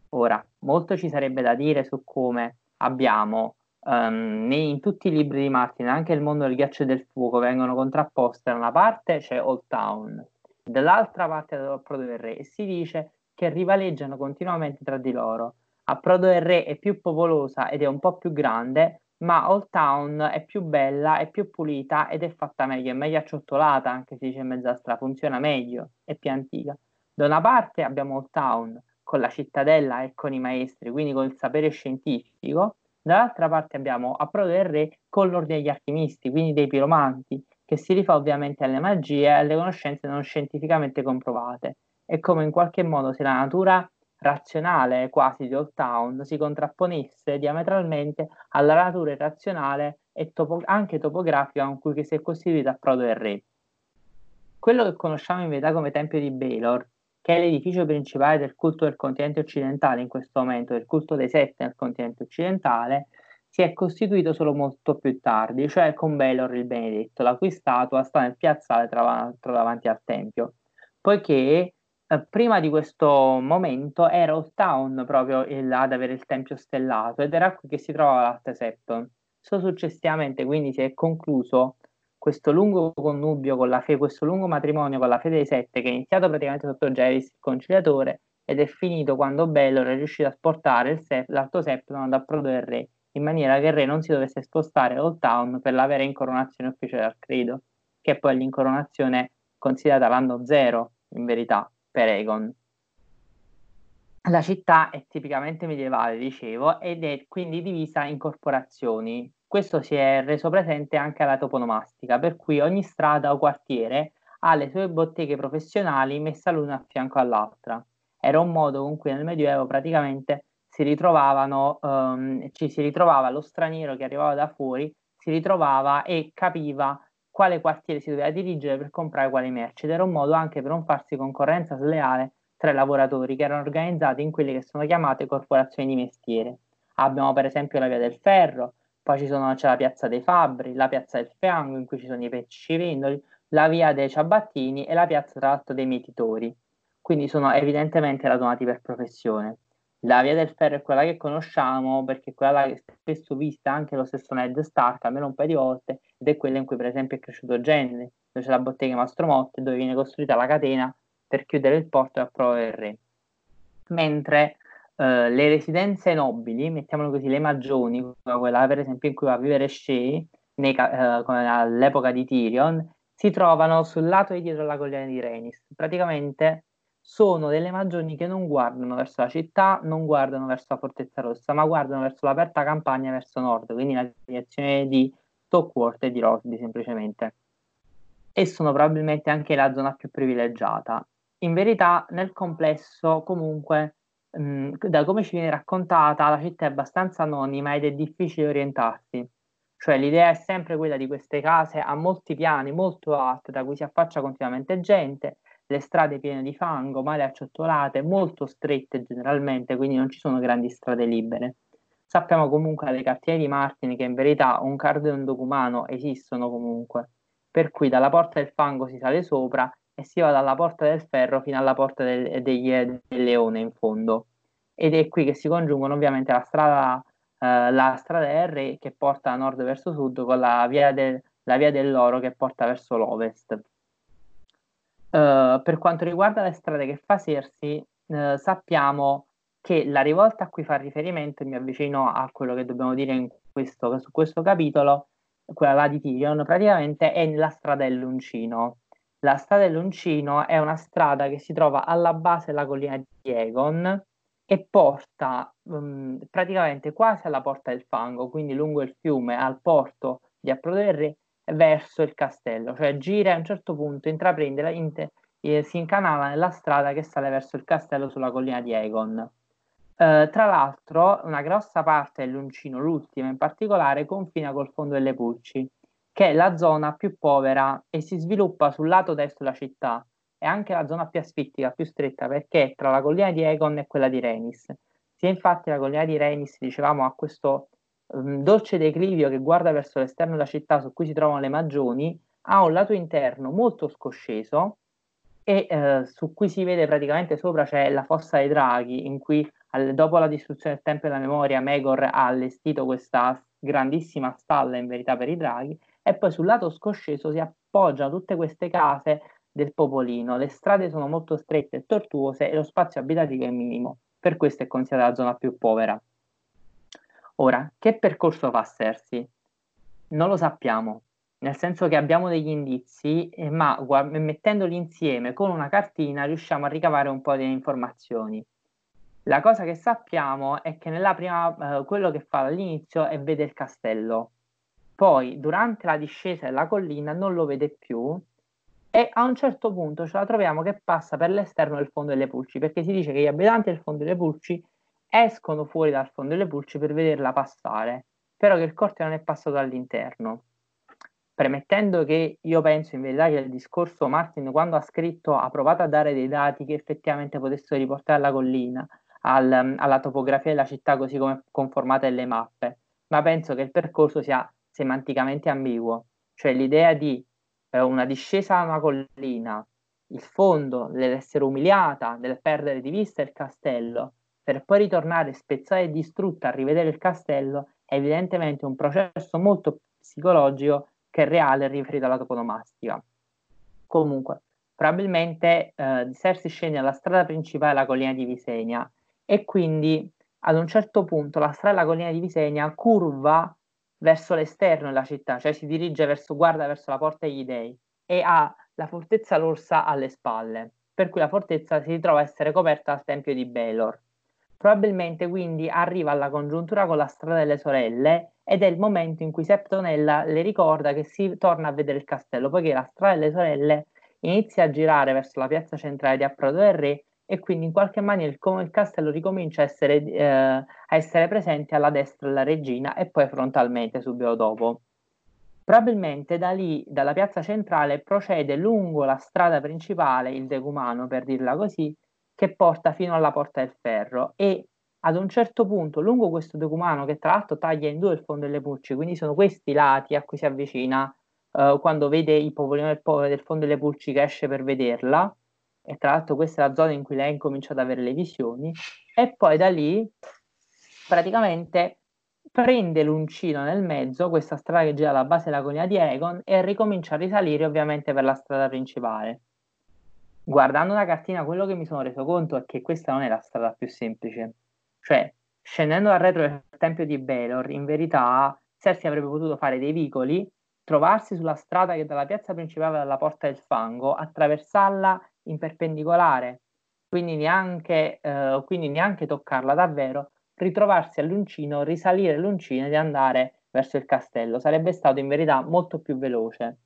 Ora, molto ci sarebbe da dire su come abbiamo um, in tutti i libri di Martin, anche il mondo del ghiaccio e del fuoco, vengono contrapposte. Da una parte c'è Old Town, dall'altra parte Approdo del Re, e si dice che rivaleggiano continuamente tra di loro. Approdo del Re è più popolosa ed è un po' più grande, ma Old Town è più bella, è più pulita ed è fatta meglio, è meglio acciottolata, anche se dice mezzastra, funziona meglio, è più antica. Da una parte abbiamo Old Town, con la cittadella e con i maestri, quindi con il sapere scientifico. Dall'altra parte abbiamo Approdo del Re con l'ordine degli alchimisti, quindi dei piromanti, che si rifà ovviamente alle magie e alle conoscenze non scientificamente comprovate. È come in qualche modo se la natura razionale quasi di Old Town si contrapponesse diametralmente alla natura irrazionale e topo- anche topografica con cui si è costituita Approdo del Re. Quello che conosciamo in verità come Tempio di Baylor che è l'edificio principale del culto del continente occidentale in questo momento, del culto dei sette nel continente occidentale, si è costituito solo molto più tardi, cioè con Belor il Benedetto, la cui statua sta nel piazzale tra l'altro davanti al Tempio, poiché eh, prima di questo momento era Old Town proprio il, ad avere il Tempio stellato ed era qui che si trovava l'Arte Septon. Successivamente quindi si è concluso questo lungo connubio con la fede, questo lungo matrimonio con la fede dei sette, che è iniziato praticamente sotto Javis, il conciliatore, ed è finito quando Bellor è riuscito a sportare se- l'alto septimo ad approdo del re, in maniera che il re non si dovesse spostare a Old Town per la vera incoronazione ufficiale al credo, che è poi l'incoronazione considerata l'anno zero, in verità, per Egon. La città è tipicamente medievale, dicevo, ed è quindi divisa in corporazioni, questo si è reso presente anche alla toponomastica, per cui ogni strada o quartiere ha le sue botteghe professionali messe l'una a fianco all'altra. Era un modo con cui nel Medioevo praticamente si ritrovavano, um, ci si ritrovava lo straniero che arrivava da fuori, si ritrovava e capiva quale quartiere si doveva dirigere per comprare quali merci ed era un modo anche per non farsi concorrenza sleale tra i lavoratori che erano organizzati in quelle che sono chiamate corporazioni di mestiere. Abbiamo per esempio la Via del Ferro, poi sono, c'è la piazza dei Fabbri, la piazza del Fiango in cui ci sono i pescivendoli, la via dei Ciabattini e la piazza tra l'altro dei Mietitori. Quindi sono evidentemente radunati per professione. La via del ferro è quella che conosciamo perché è quella che spesso vista anche lo stesso Ned Stark almeno un paio di volte ed è quella in cui per esempio è cresciuto Genere, dove c'è la bottega Mastromotte dove viene costruita la catena per chiudere il porto e approvare il re. Mentre Uh, le residenze nobili, mettiamolo così, le magioni, quella per esempio in cui va a vivere Shea, nei, uh, all'epoca di Tyrion, si trovano sul lato di dietro della collina di Renis. Praticamente sono delle magioni che non guardano verso la città, non guardano verso la Fortezza Rossa, ma guardano verso l'aperta campagna verso nord, quindi la direzione di Stockworth e di Rosby semplicemente. E sono probabilmente anche la zona più privilegiata. In verità, nel complesso, comunque, Mhmm, da come ci viene raccontata, la città è abbastanza anonima ed è difficile orientarsi. Cioè l'idea è sempre quella di queste case a molti piani, molto alte, da cui si affaccia continuamente gente, le strade piene di fango, male acciottolate, molto strette generalmente, quindi non ci sono grandi strade libere. Sappiamo comunque dalle cartine di Martin che in verità un cardo e un documano esistono comunque, per cui dalla porta del fango si sale sopra e si va dalla porta del ferro fino alla porta del, degli, del leone in fondo. Ed è qui che si congiungono ovviamente la strada, eh, la strada re che porta da nord verso sud con la via, del, la via dell'oro che porta verso l'ovest. Uh, per quanto riguarda le strade che fa Sersi, uh, sappiamo che la rivolta a cui fa riferimento, mi avvicino a quello che dobbiamo dire questo, su questo capitolo, quella là di Tyrion, praticamente è nella strada dell'Uncino. La strada dell'Uncino è una strada che si trova alla base della collina di Egon e porta um, praticamente quasi alla porta del fango, quindi lungo il fiume al porto di Approdo del Re verso il castello, cioè gira a un certo punto, intraprende, la, inter, eh, si incanala nella strada che sale verso il castello sulla collina di Egon. Uh, tra l'altro, una grossa parte dell'Uncino, l'ultima in particolare, confina col fondo delle Pulci, che è la zona più povera e si sviluppa sul lato destro della città. È anche la zona più asfittica, più stretta, perché è tra la collina di Egon e quella di Renis. Sia infatti la collina di Renis, dicevamo, ha questo um, dolce declivio che guarda verso l'esterno della città su cui si trovano le magioni, ha un lato interno molto scosceso e eh, su cui si vede praticamente sopra c'è la fossa dei draghi, in cui al, dopo la distruzione del Tempio della Memoria Megor ha allestito questa grandissima stalla in verità per i draghi e poi sul lato scosceso si appoggiano tutte queste case del popolino. Le strade sono molto strette e tortuose e lo spazio abitativo è minimo, per questo è considerata la zona più povera. Ora, che percorso fa Sersi? Non lo sappiamo, nel senso che abbiamo degli indizi, eh, ma guard- mettendoli insieme con una cartina riusciamo a ricavare un po' di informazioni. La cosa che sappiamo è che nella prima, eh, quello che fa all'inizio è vede il castello, poi durante la discesa della collina non lo vede più e a un certo punto ce la troviamo che passa per l'esterno del fondo delle pulci, perché si dice che gli abitanti del fondo delle pulci escono fuori dal fondo delle pulci per vederla passare, però che il corte non è passato all'interno. Premettendo che io penso in verità che il discorso Martin, quando ha scritto, ha provato a dare dei dati che effettivamente potessero riportare alla collina, al, alla topografia della città così come conformata nelle mappe, ma penso che il percorso sia semanticamente ambiguo, cioè l'idea di eh, una discesa a una collina, il fondo dell'essere umiliata, del perdere di vista il castello, per poi ritornare spezzata e distrutta a rivedere il castello, è evidentemente un processo molto psicologico che reale riferito alla toponomastica. Comunque, probabilmente eh, Cersei scende alla strada principale della collina di Visenia e quindi ad un certo punto la strada della collina di Visenia curva verso l'esterno della città, cioè si dirige verso, guarda verso la porta degli dei e ha la fortezza Lorsa alle spalle, per cui la fortezza si ritrova a essere coperta dal tempio di Baelor. Probabilmente quindi arriva alla congiuntura con la strada delle sorelle ed è il momento in cui Septonella le ricorda che si torna a vedere il castello, poiché la strada delle sorelle inizia a girare verso la piazza centrale di Approdo del Re e quindi in qualche maniera il, il castello ricomincia a essere, eh, a essere presente alla destra della regina e poi frontalmente subito dopo. Probabilmente da lì, dalla piazza centrale, procede lungo la strada principale, il decumano per dirla così, che porta fino alla Porta del Ferro e ad un certo punto, lungo questo decumano, che tra l'altro taglia in due il fondo delle Pulci, quindi sono questi lati a cui si avvicina uh, quando vede il popolino del, del fondo delle Pulci che esce per vederla, e tra l'altro questa è la zona in cui lei incomincia ad avere le visioni, e poi da lì praticamente prende l'uncino nel mezzo, questa strada che gira alla base della colina di Egon, e ricomincia a risalire ovviamente per la strada principale. Guardando la cartina, quello che mi sono reso conto è che questa non è la strada più semplice. Cioè, scendendo dal retro del tempio di Belor, in verità, Cersei avrebbe potuto fare dei vicoli, trovarsi sulla strada che dalla piazza principale alla porta del fango, attraversarla in perpendicolare, quindi neanche, eh, quindi neanche toccarla davvero, ritrovarsi all'uncino, risalire l'uncino ed andare verso il castello. Sarebbe stato in verità molto più veloce.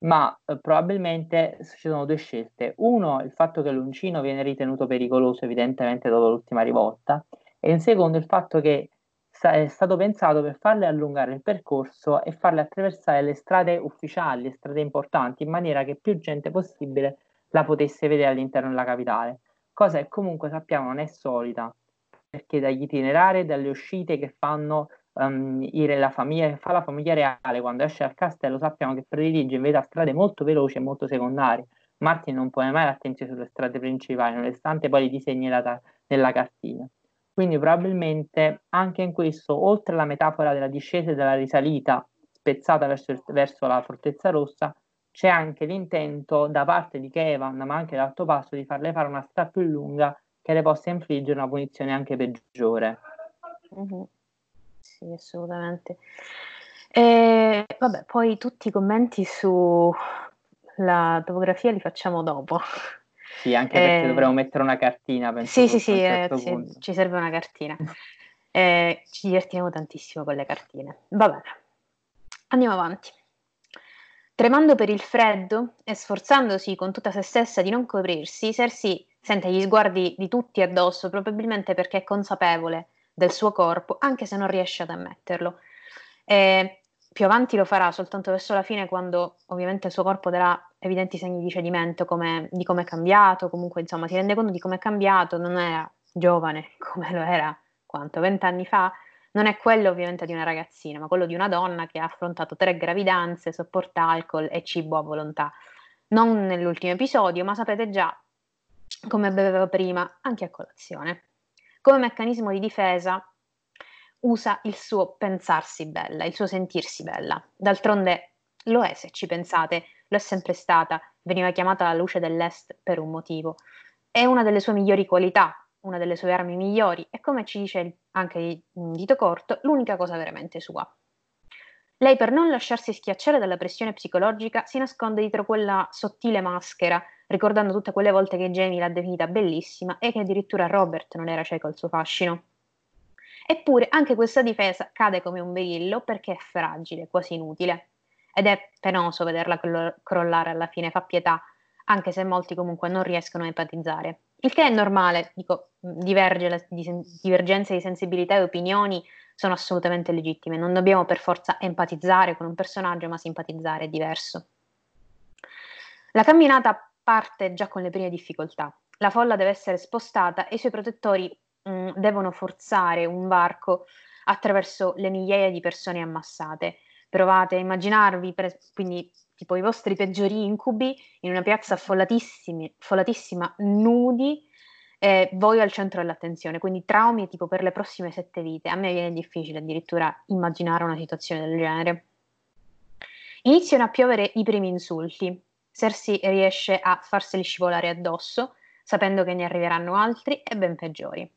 Ma eh, probabilmente ci sono due scelte. Uno, il fatto che l'uncino viene ritenuto pericoloso, evidentemente dopo l'ultima rivolta, e in secondo il fatto che è stato pensato per farle allungare il percorso e farle attraversare le strade ufficiali, le strade importanti, in maniera che più gente possibile la potesse vedere all'interno della capitale, cosa che comunque sappiamo non è solita, perché dagli itinerari e dalle uscite che fanno um, la famiglia, che fa la famiglia reale quando esce dal castello, sappiamo che predilige in verità strade molto veloci e molto secondarie. Martin non pone mai l'attenzione sulle strade principali, nonostante poi li disegni la, nella cartina. Quindi probabilmente anche in questo, oltre alla metafora della discesa e della risalita spezzata verso, verso la fortezza rossa, c'è anche l'intento da parte di Kevan, ma anche dall'alto passo, di farle fare una strada più lunga che le possa infliggere una punizione anche peggiore. Mm-hmm. Sì, assolutamente. E, vabbè, poi tutti i commenti sulla topografia li facciamo dopo. Sì, anche perché eh, dovremmo mettere una cartina. Penso, sì, sì, sì, certo eh, ci serve una cartina. eh, ci divertiamo tantissimo con le cartine. Va bene, andiamo avanti. Tremando per il freddo e sforzandosi con tutta se stessa di non coprirsi, Cersei sente gli sguardi di tutti addosso, probabilmente perché è consapevole del suo corpo, anche se non riesce ad ammetterlo. E più avanti lo farà, soltanto verso la fine, quando ovviamente il suo corpo darà evidenti segni di cedimento, come, di come è cambiato, comunque insomma si rende conto di come è cambiato, non era giovane come lo era quanto, vent'anni fa, non è quello ovviamente di una ragazzina, ma quello di una donna che ha affrontato tre gravidanze, sopporta alcol e cibo a volontà. Non nell'ultimo episodio, ma sapete già come beveva prima, anche a colazione. Come meccanismo di difesa usa il suo pensarsi bella, il suo sentirsi bella. D'altronde lo è se ci pensate, lo è sempre stata, veniva chiamata la luce dell'Est per un motivo. È una delle sue migliori qualità, una delle sue armi migliori e come ci dice anche Dito Corto, l'unica cosa veramente sua. Lei per non lasciarsi schiacciare dalla pressione psicologica si nasconde dietro quella sottile maschera, ricordando tutte quelle volte che Jamie l'ha definita bellissima e che addirittura Robert non era cieco al suo fascino. Eppure anche questa difesa cade come un berillo perché è fragile, quasi inutile. Ed è penoso vederla crollare alla fine, fa pietà, anche se molti comunque non riescono a empatizzare. Il che è normale, dico, diverge, di, divergenze di sensibilità e opinioni sono assolutamente legittime, non dobbiamo per forza empatizzare con un personaggio, ma simpatizzare è diverso. La camminata parte già con le prime difficoltà. La folla deve essere spostata e i suoi protettori mh, devono forzare un varco attraverso le migliaia di persone ammassate. Provate a immaginarvi, pre- quindi tipo i vostri peggiori incubi in una piazza affollatissima, nudi, eh, voi al centro dell'attenzione, quindi traumi tipo per le prossime sette vite. A me viene difficile addirittura immaginare una situazione del genere. Iniziano a piovere i primi insulti. Cersei riesce a farseli scivolare addosso, sapendo che ne arriveranno altri e ben peggiori.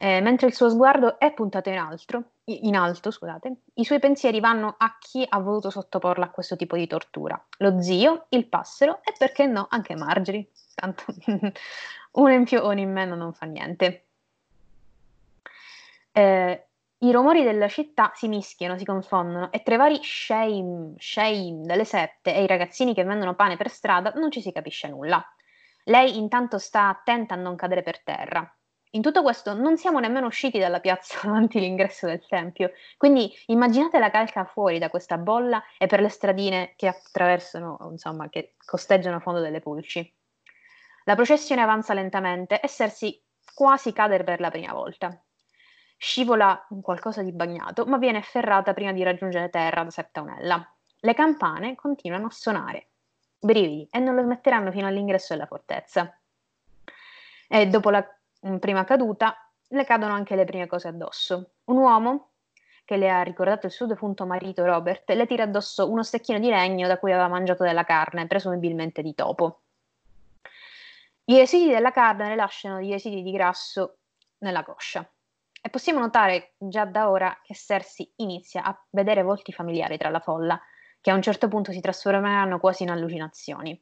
Eh, mentre il suo sguardo è puntato in, altro, in alto, scusate, i suoi pensieri vanno a chi ha voluto sottoporla a questo tipo di tortura. Lo zio, il passero e perché no anche Marjorie. Tanto uno in in meno non fa niente. Eh, I rumori della città si mischiano, si confondono e tra i vari scei, scei delle sette e i ragazzini che vendono pane per strada non ci si capisce nulla. Lei intanto sta attenta a non cadere per terra. In tutto questo non siamo nemmeno usciti dalla piazza davanti all'ingresso del tempio, quindi immaginate la calca fuori da questa bolla e per le stradine che attraversano, insomma, che costeggiano a fondo delle pulci. La processione avanza lentamente e Cersei quasi cade per la prima volta. Scivola in qualcosa di bagnato, ma viene ferrata prima di raggiungere terra da Septaunella. Le campane continuano a suonare. Brividi e non lo smetteranno fino all'ingresso della fortezza. E dopo la prima caduta, le cadono anche le prime cose addosso. Un uomo, che le ha ricordato il suo defunto marito Robert, le tira addosso uno stecchino di legno da cui aveva mangiato della carne, presumibilmente di topo. I residui della carne le lasciano degli residui di grasso nella coscia. E possiamo notare già da ora che Cersei inizia a vedere volti familiari tra la folla, che a un certo punto si trasformeranno quasi in allucinazioni.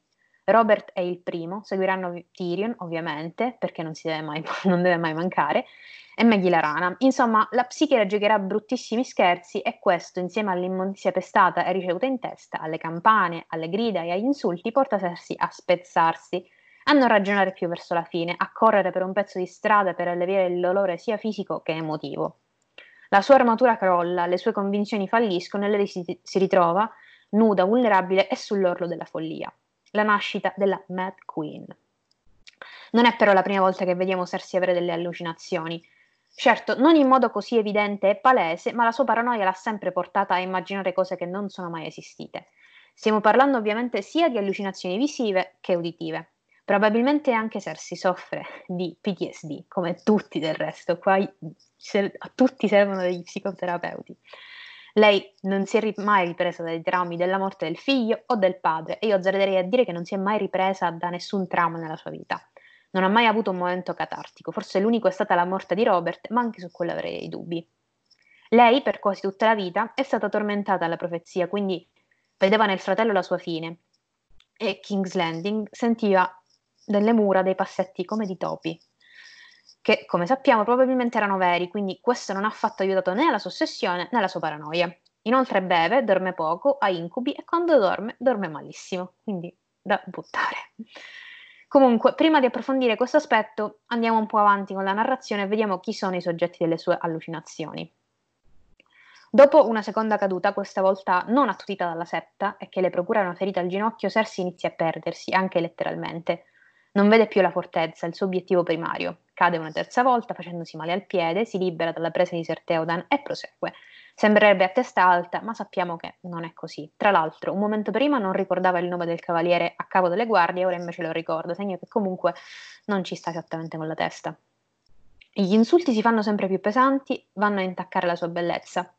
Robert è il primo, seguiranno Tyrion ovviamente, perché non, deve mai, non deve mai mancare, e Maggie la rana. Insomma, la psiche giocherà bruttissimi scherzi e questo, insieme all'immondizia pestata e ricevuta in testa, alle campane, alle grida e agli insulti, porta Cersei a spezzarsi, a non ragionare più verso la fine, a correre per un pezzo di strada per alleviare il dolore sia fisico che emotivo. La sua armatura crolla, le sue convinzioni falliscono e lei si ritrova nuda, vulnerabile e sull'orlo della follia la nascita della Mad Queen. Non è però la prima volta che vediamo Cersei avere delle allucinazioni. Certo, non in modo così evidente e palese, ma la sua paranoia l'ha sempre portata a immaginare cose che non sono mai esistite. Stiamo parlando ovviamente sia di allucinazioni visive che uditive. Probabilmente anche Cersei soffre di PTSD, come tutti del resto, qua a tutti servono degli psicoterapeuti. Lei non si è mai ripresa dai traumi della morte del figlio o del padre e io oserei a dire che non si è mai ripresa da nessun trauma nella sua vita. Non ha mai avuto un momento catartico, forse l'unico è stata la morte di Robert, ma anche su quello avrei dei dubbi. Lei, per quasi tutta la vita, è stata tormentata dalla profezia, quindi vedeva nel fratello la sua fine. E King's Landing sentiva delle mura dei passetti come di topi, che come sappiamo probabilmente erano veri, quindi questo non ha affatto aiutato né la sua ossessione né la sua paranoia. Inoltre beve, dorme poco, ha incubi e quando dorme, dorme malissimo, quindi da buttare. Comunque, prima di approfondire questo aspetto, andiamo un po' avanti con la narrazione e vediamo chi sono i soggetti delle sue allucinazioni. Dopo una seconda caduta, questa volta non attutita dalla setta e che le procura una ferita al ginocchio, Cersei inizia a perdersi, anche letteralmente. Non vede più la fortezza, il suo obiettivo primario. Cade una terza volta facendosi male al piede, si libera dalla presa di Ser Theodan e prosegue. Sembrerebbe a testa alta, ma sappiamo che non è così. Tra l'altro, un momento prima non ricordava il nome del cavaliere a capo delle guardie, ora invece lo ricorda, segno che comunque non ci sta esattamente con la testa. Gli insulti si fanno sempre più pesanti, vanno a intaccare la sua bellezza.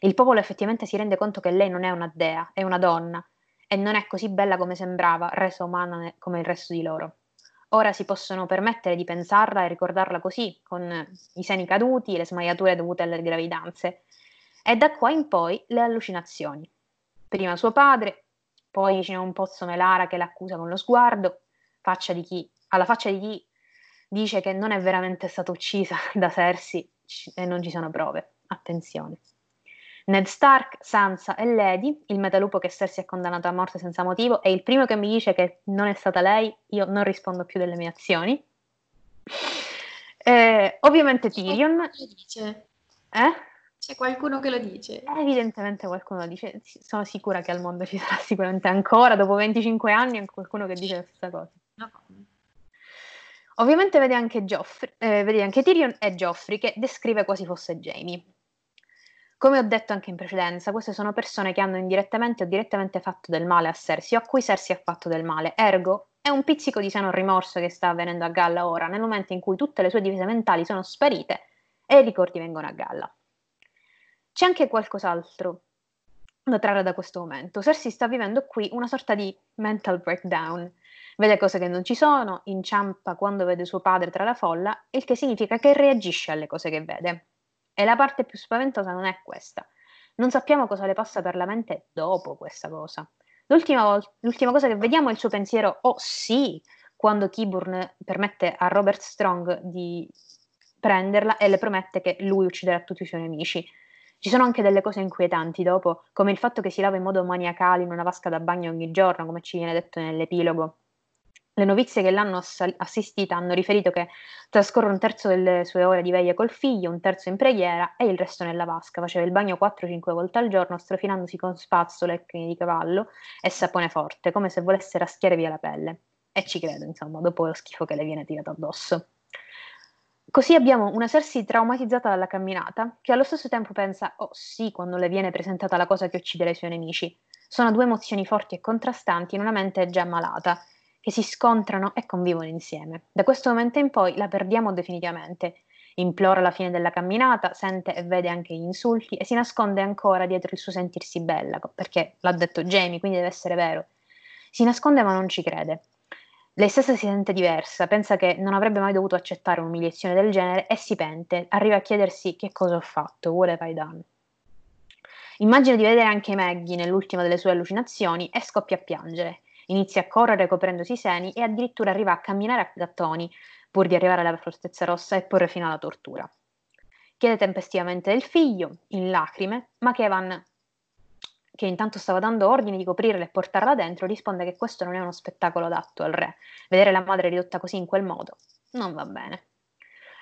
Il popolo effettivamente si rende conto che lei non è una dea, è una donna, e non è così bella come sembrava, resa umana come il resto di loro. Ora si possono permettere di pensarla e ricordarla così, con i seni caduti, le smaiature dovute alle gravidanze. E da qua in poi le allucinazioni. Prima suo padre, poi c'è un pozzo Melara che l'accusa con lo sguardo, faccia chi, alla faccia di chi dice che non è veramente stata uccisa da Cersei e non ci sono prove. Attenzione. Ned Stark, Sansa e Lady, il metalupo che Cersei ha condannato a morte senza motivo, è il primo che mi dice che non è stata lei, io non rispondo più delle mie azioni. Eh, ovviamente Tyrion. Eh? C'è qualcuno che lo dice. Evidentemente qualcuno lo dice. Sono sicura che al mondo ci sarà sicuramente ancora, dopo 25 anni, qualcuno che dice la stessa cosa. No. Ovviamente vede anche, Joffrey, eh, vede anche Tyrion e Geoffrey che descrive quasi fosse Jamie. Come ho detto anche in precedenza, queste sono persone che hanno indirettamente o direttamente fatto del male a Cersei o a cui Cersei ha fatto del male. Ergo, è un pizzico di seno rimorso che sta avvenendo a galla ora, nel momento in cui tutte le sue difese mentali sono sparite e i ricordi vengono a galla. C'è anche qualcos'altro da trarre da questo momento. Cersei sta vivendo qui una sorta di mental breakdown. Vede cose che non ci sono, inciampa quando vede suo padre tra la folla, il che significa che reagisce alle cose che vede. E la parte più spaventosa non è questa. Non sappiamo cosa le passa per la mente dopo questa cosa. L'ultima, l'ultima cosa che vediamo è il suo pensiero, oh sì, quando Kiburn permette a Robert Strong di prenderla e le promette che lui ucciderà tutti i suoi nemici. Ci sono anche delle cose inquietanti dopo, come il fatto che si lava in modo maniacale in una vasca da bagno ogni giorno, come ci viene detto nell'epilogo. Le novizie che l'hanno assistita hanno riferito che trascorre un terzo delle sue ore di veglia col figlio, un terzo in preghiera e il resto nella vasca. Faceva il bagno 4-5 volte al giorno, strofinandosi con spazzole e di cavallo e sapone forte, come se volesse raschiare via la pelle. E ci credo, insomma, dopo lo schifo che le viene tirato addosso. Così abbiamo una Cersei traumatizzata dalla camminata, che allo stesso tempo pensa, oh sì, quando le viene presentata la cosa che uccidere i suoi nemici. Sono due emozioni forti e contrastanti in una mente già malata, che si scontrano e convivono insieme. Da questo momento in poi la perdiamo definitivamente. Implora la fine della camminata, sente e vede anche gli insulti e si nasconde ancora dietro il suo sentirsi bella, perché l'ha detto Jamie, quindi deve essere vero. Si nasconde ma non ci crede. Lei stessa si sente diversa, pensa che non avrebbe mai dovuto accettare un'umiliazione del genere e si pente, arriva a chiedersi che cosa ho fatto, what have I done? Immagina di vedere anche Maggie nell'ultima delle sue allucinazioni e scoppia a piangere. Inizia a correre coprendosi i seni e addirittura arriva a camminare a gattoni pur di arrivare alla fortezza rossa e porre fino alla tortura. Chiede tempestivamente del figlio, in lacrime, ma Kevan che intanto stava dando ordini di coprirla e portarla dentro, risponde che questo non è uno spettacolo adatto al re. Vedere la madre ridotta così in quel modo non va bene.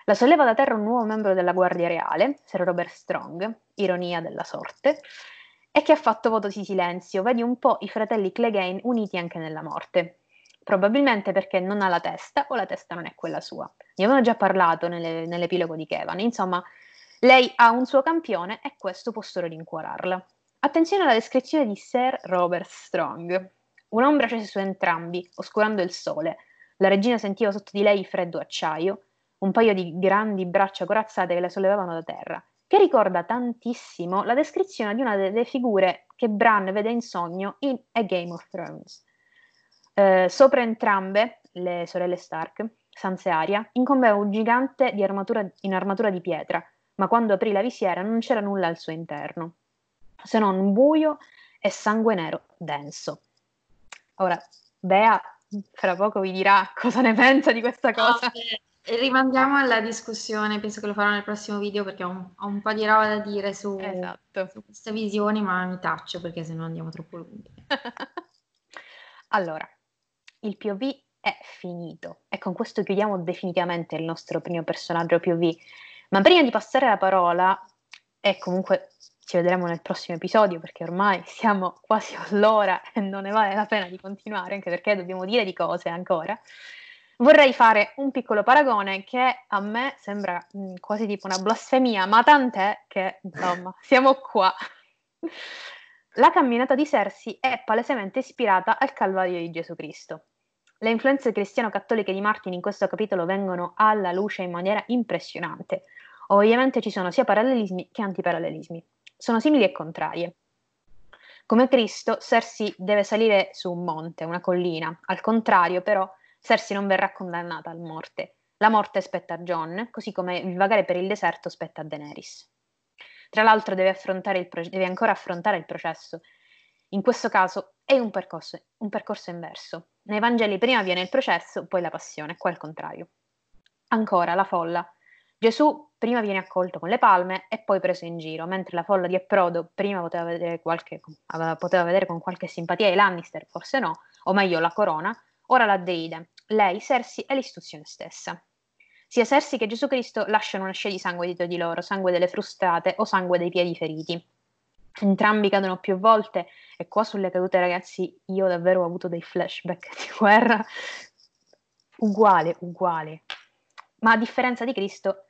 La solleva da terra un nuovo membro della Guardia Reale, Sir Robert Strong, ironia della sorte, e che ha fatto voto di silenzio. Vedi un po' i fratelli Clegane uniti anche nella morte. Probabilmente perché non ha la testa o la testa non è quella sua. Ne avevano già parlato nelle, nell'epilogo di Kevan. Insomma, lei ha un suo campione e questo può solo rincuorarla. Attenzione alla descrizione di Sir Robert Strong. Un'ombra scese su entrambi, oscurando il sole. La regina sentiva sotto di lei freddo acciaio, un paio di grandi braccia corazzate che la sollevavano da terra, che ricorda tantissimo la descrizione di una delle figure che Bran vede in sogno in A Game of Thrones. Eh, sopra entrambe, le sorelle Stark, Sansa e Arya, incombeva un gigante armatura, in armatura di pietra, ma quando aprì la visiera non c'era nulla al suo interno se non buio e sangue nero denso. Ora, Bea fra poco vi dirà cosa ne pensa di questa cosa. No, rimandiamo alla discussione, penso che lo farò nel prossimo video perché ho un, ho un po' di roba da dire su, esatto. su queste visioni, ma mi taccio perché sennò andiamo troppo lunghi. allora, il POV è finito e con questo chiudiamo definitivamente il nostro primo personaggio POV. Ma prima di passare la parola, e comunque ci vedremo nel prossimo episodio perché ormai siamo quasi all'ora e non ne vale la pena di continuare, anche perché dobbiamo dire di cose ancora. Vorrei fare un piccolo paragone che a me sembra mm, quasi tipo una blasfemia, ma tant'è che insomma siamo qua. La camminata di Cersei è palesemente ispirata al Calvario di Gesù Cristo. Le influenze cristiano-cattoliche di Martin in questo capitolo vengono alla luce in maniera impressionante. Ovviamente ci sono sia parallelismi che antiparallelismi sono simili e contrarie. Come Cristo, Cersei deve salire su un monte, una collina. Al contrario, però, Cersei non verrà condannata a morte. La morte spetta a John, così come il vagare per il deserto spetta a Daenerys. Tra l'altro deve, pro- deve ancora affrontare il processo. In questo caso è un percorso, un percorso inverso. Nei Vangeli prima viene il processo, poi la passione, qua al contrario. Ancora la folla Gesù prima viene accolto con le palme e poi preso in giro, mentre la folla di approdo prima poteva vedere, qualche, poteva vedere con qualche simpatia i Lannister, forse no, o meglio la corona, ora la deide, lei, Cersei e l'istruzione stessa. Sia Cersei che Gesù Cristo lasciano una scia di sangue dietro di loro, sangue delle frustate o sangue dei piedi feriti. Entrambi cadono più volte e qua sulle cadute ragazzi io davvero ho avuto dei flashback di guerra uguale, uguale. Ma a differenza di Cristo,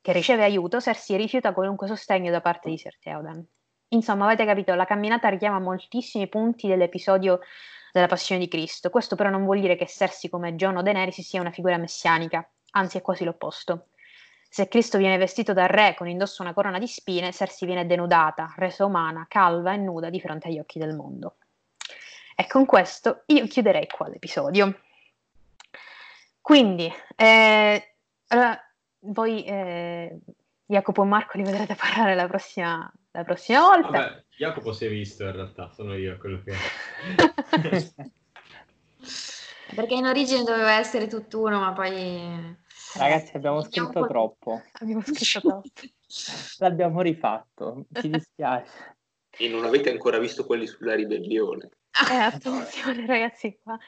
che riceve aiuto, Cersei rifiuta qualunque sostegno da parte di Sir Theoden. Insomma, avete capito, la camminata richiama moltissimi punti dell'episodio della Passione di Cristo. Questo però non vuol dire che Cersei come John o Daenerys sia una figura messianica, anzi è quasi l'opposto. Se Cristo viene vestito da re con indosso una corona di spine, Sersi viene denudata, resa umana, calva e nuda di fronte agli occhi del mondo. E con questo io chiuderei qua l'episodio. Quindi, eh, allora, voi, eh, Jacopo e Marco, li vedrete parlare la prossima, la prossima volta. Vabbè, Jacopo si è visto in realtà, sono io quello che... Perché in origine doveva essere tutt'uno, ma poi... Ragazzi, abbiamo scritto troppo. Abbiamo scritto troppo. L'abbiamo rifatto, ci dispiace. E non avete ancora visto quelli sulla ribellione. Eh, attenzione ragazzi qua.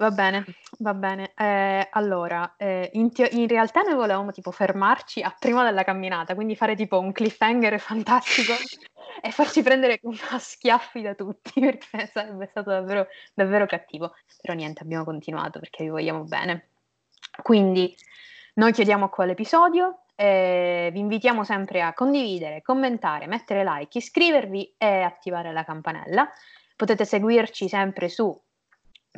Va bene, va bene. Eh, allora, eh, in, te- in, realtà noi volevamo tipo fermarci a prima della camminata, quindi fare tipo un cliffhanger fantastico e farci prendere a schiaffi da tutti, perché sarebbe stato davvero, davvero cattivo. Però niente, abbiamo continuato perché vi vogliamo bene. Quindi noi chiudiamo qua l'episodio. Eh, vi invitiamo sempre a condividere, commentare, mettere like, iscrivervi e attivare la campanella. Potete seguirci sempre su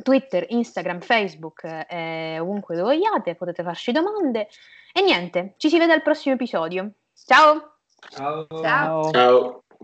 Twitter, Instagram, Facebook, eh, ovunque dove vogliate, potete farci domande. E niente, ci si vede al prossimo episodio. Ciao! Ciao! Ciao! Ciao.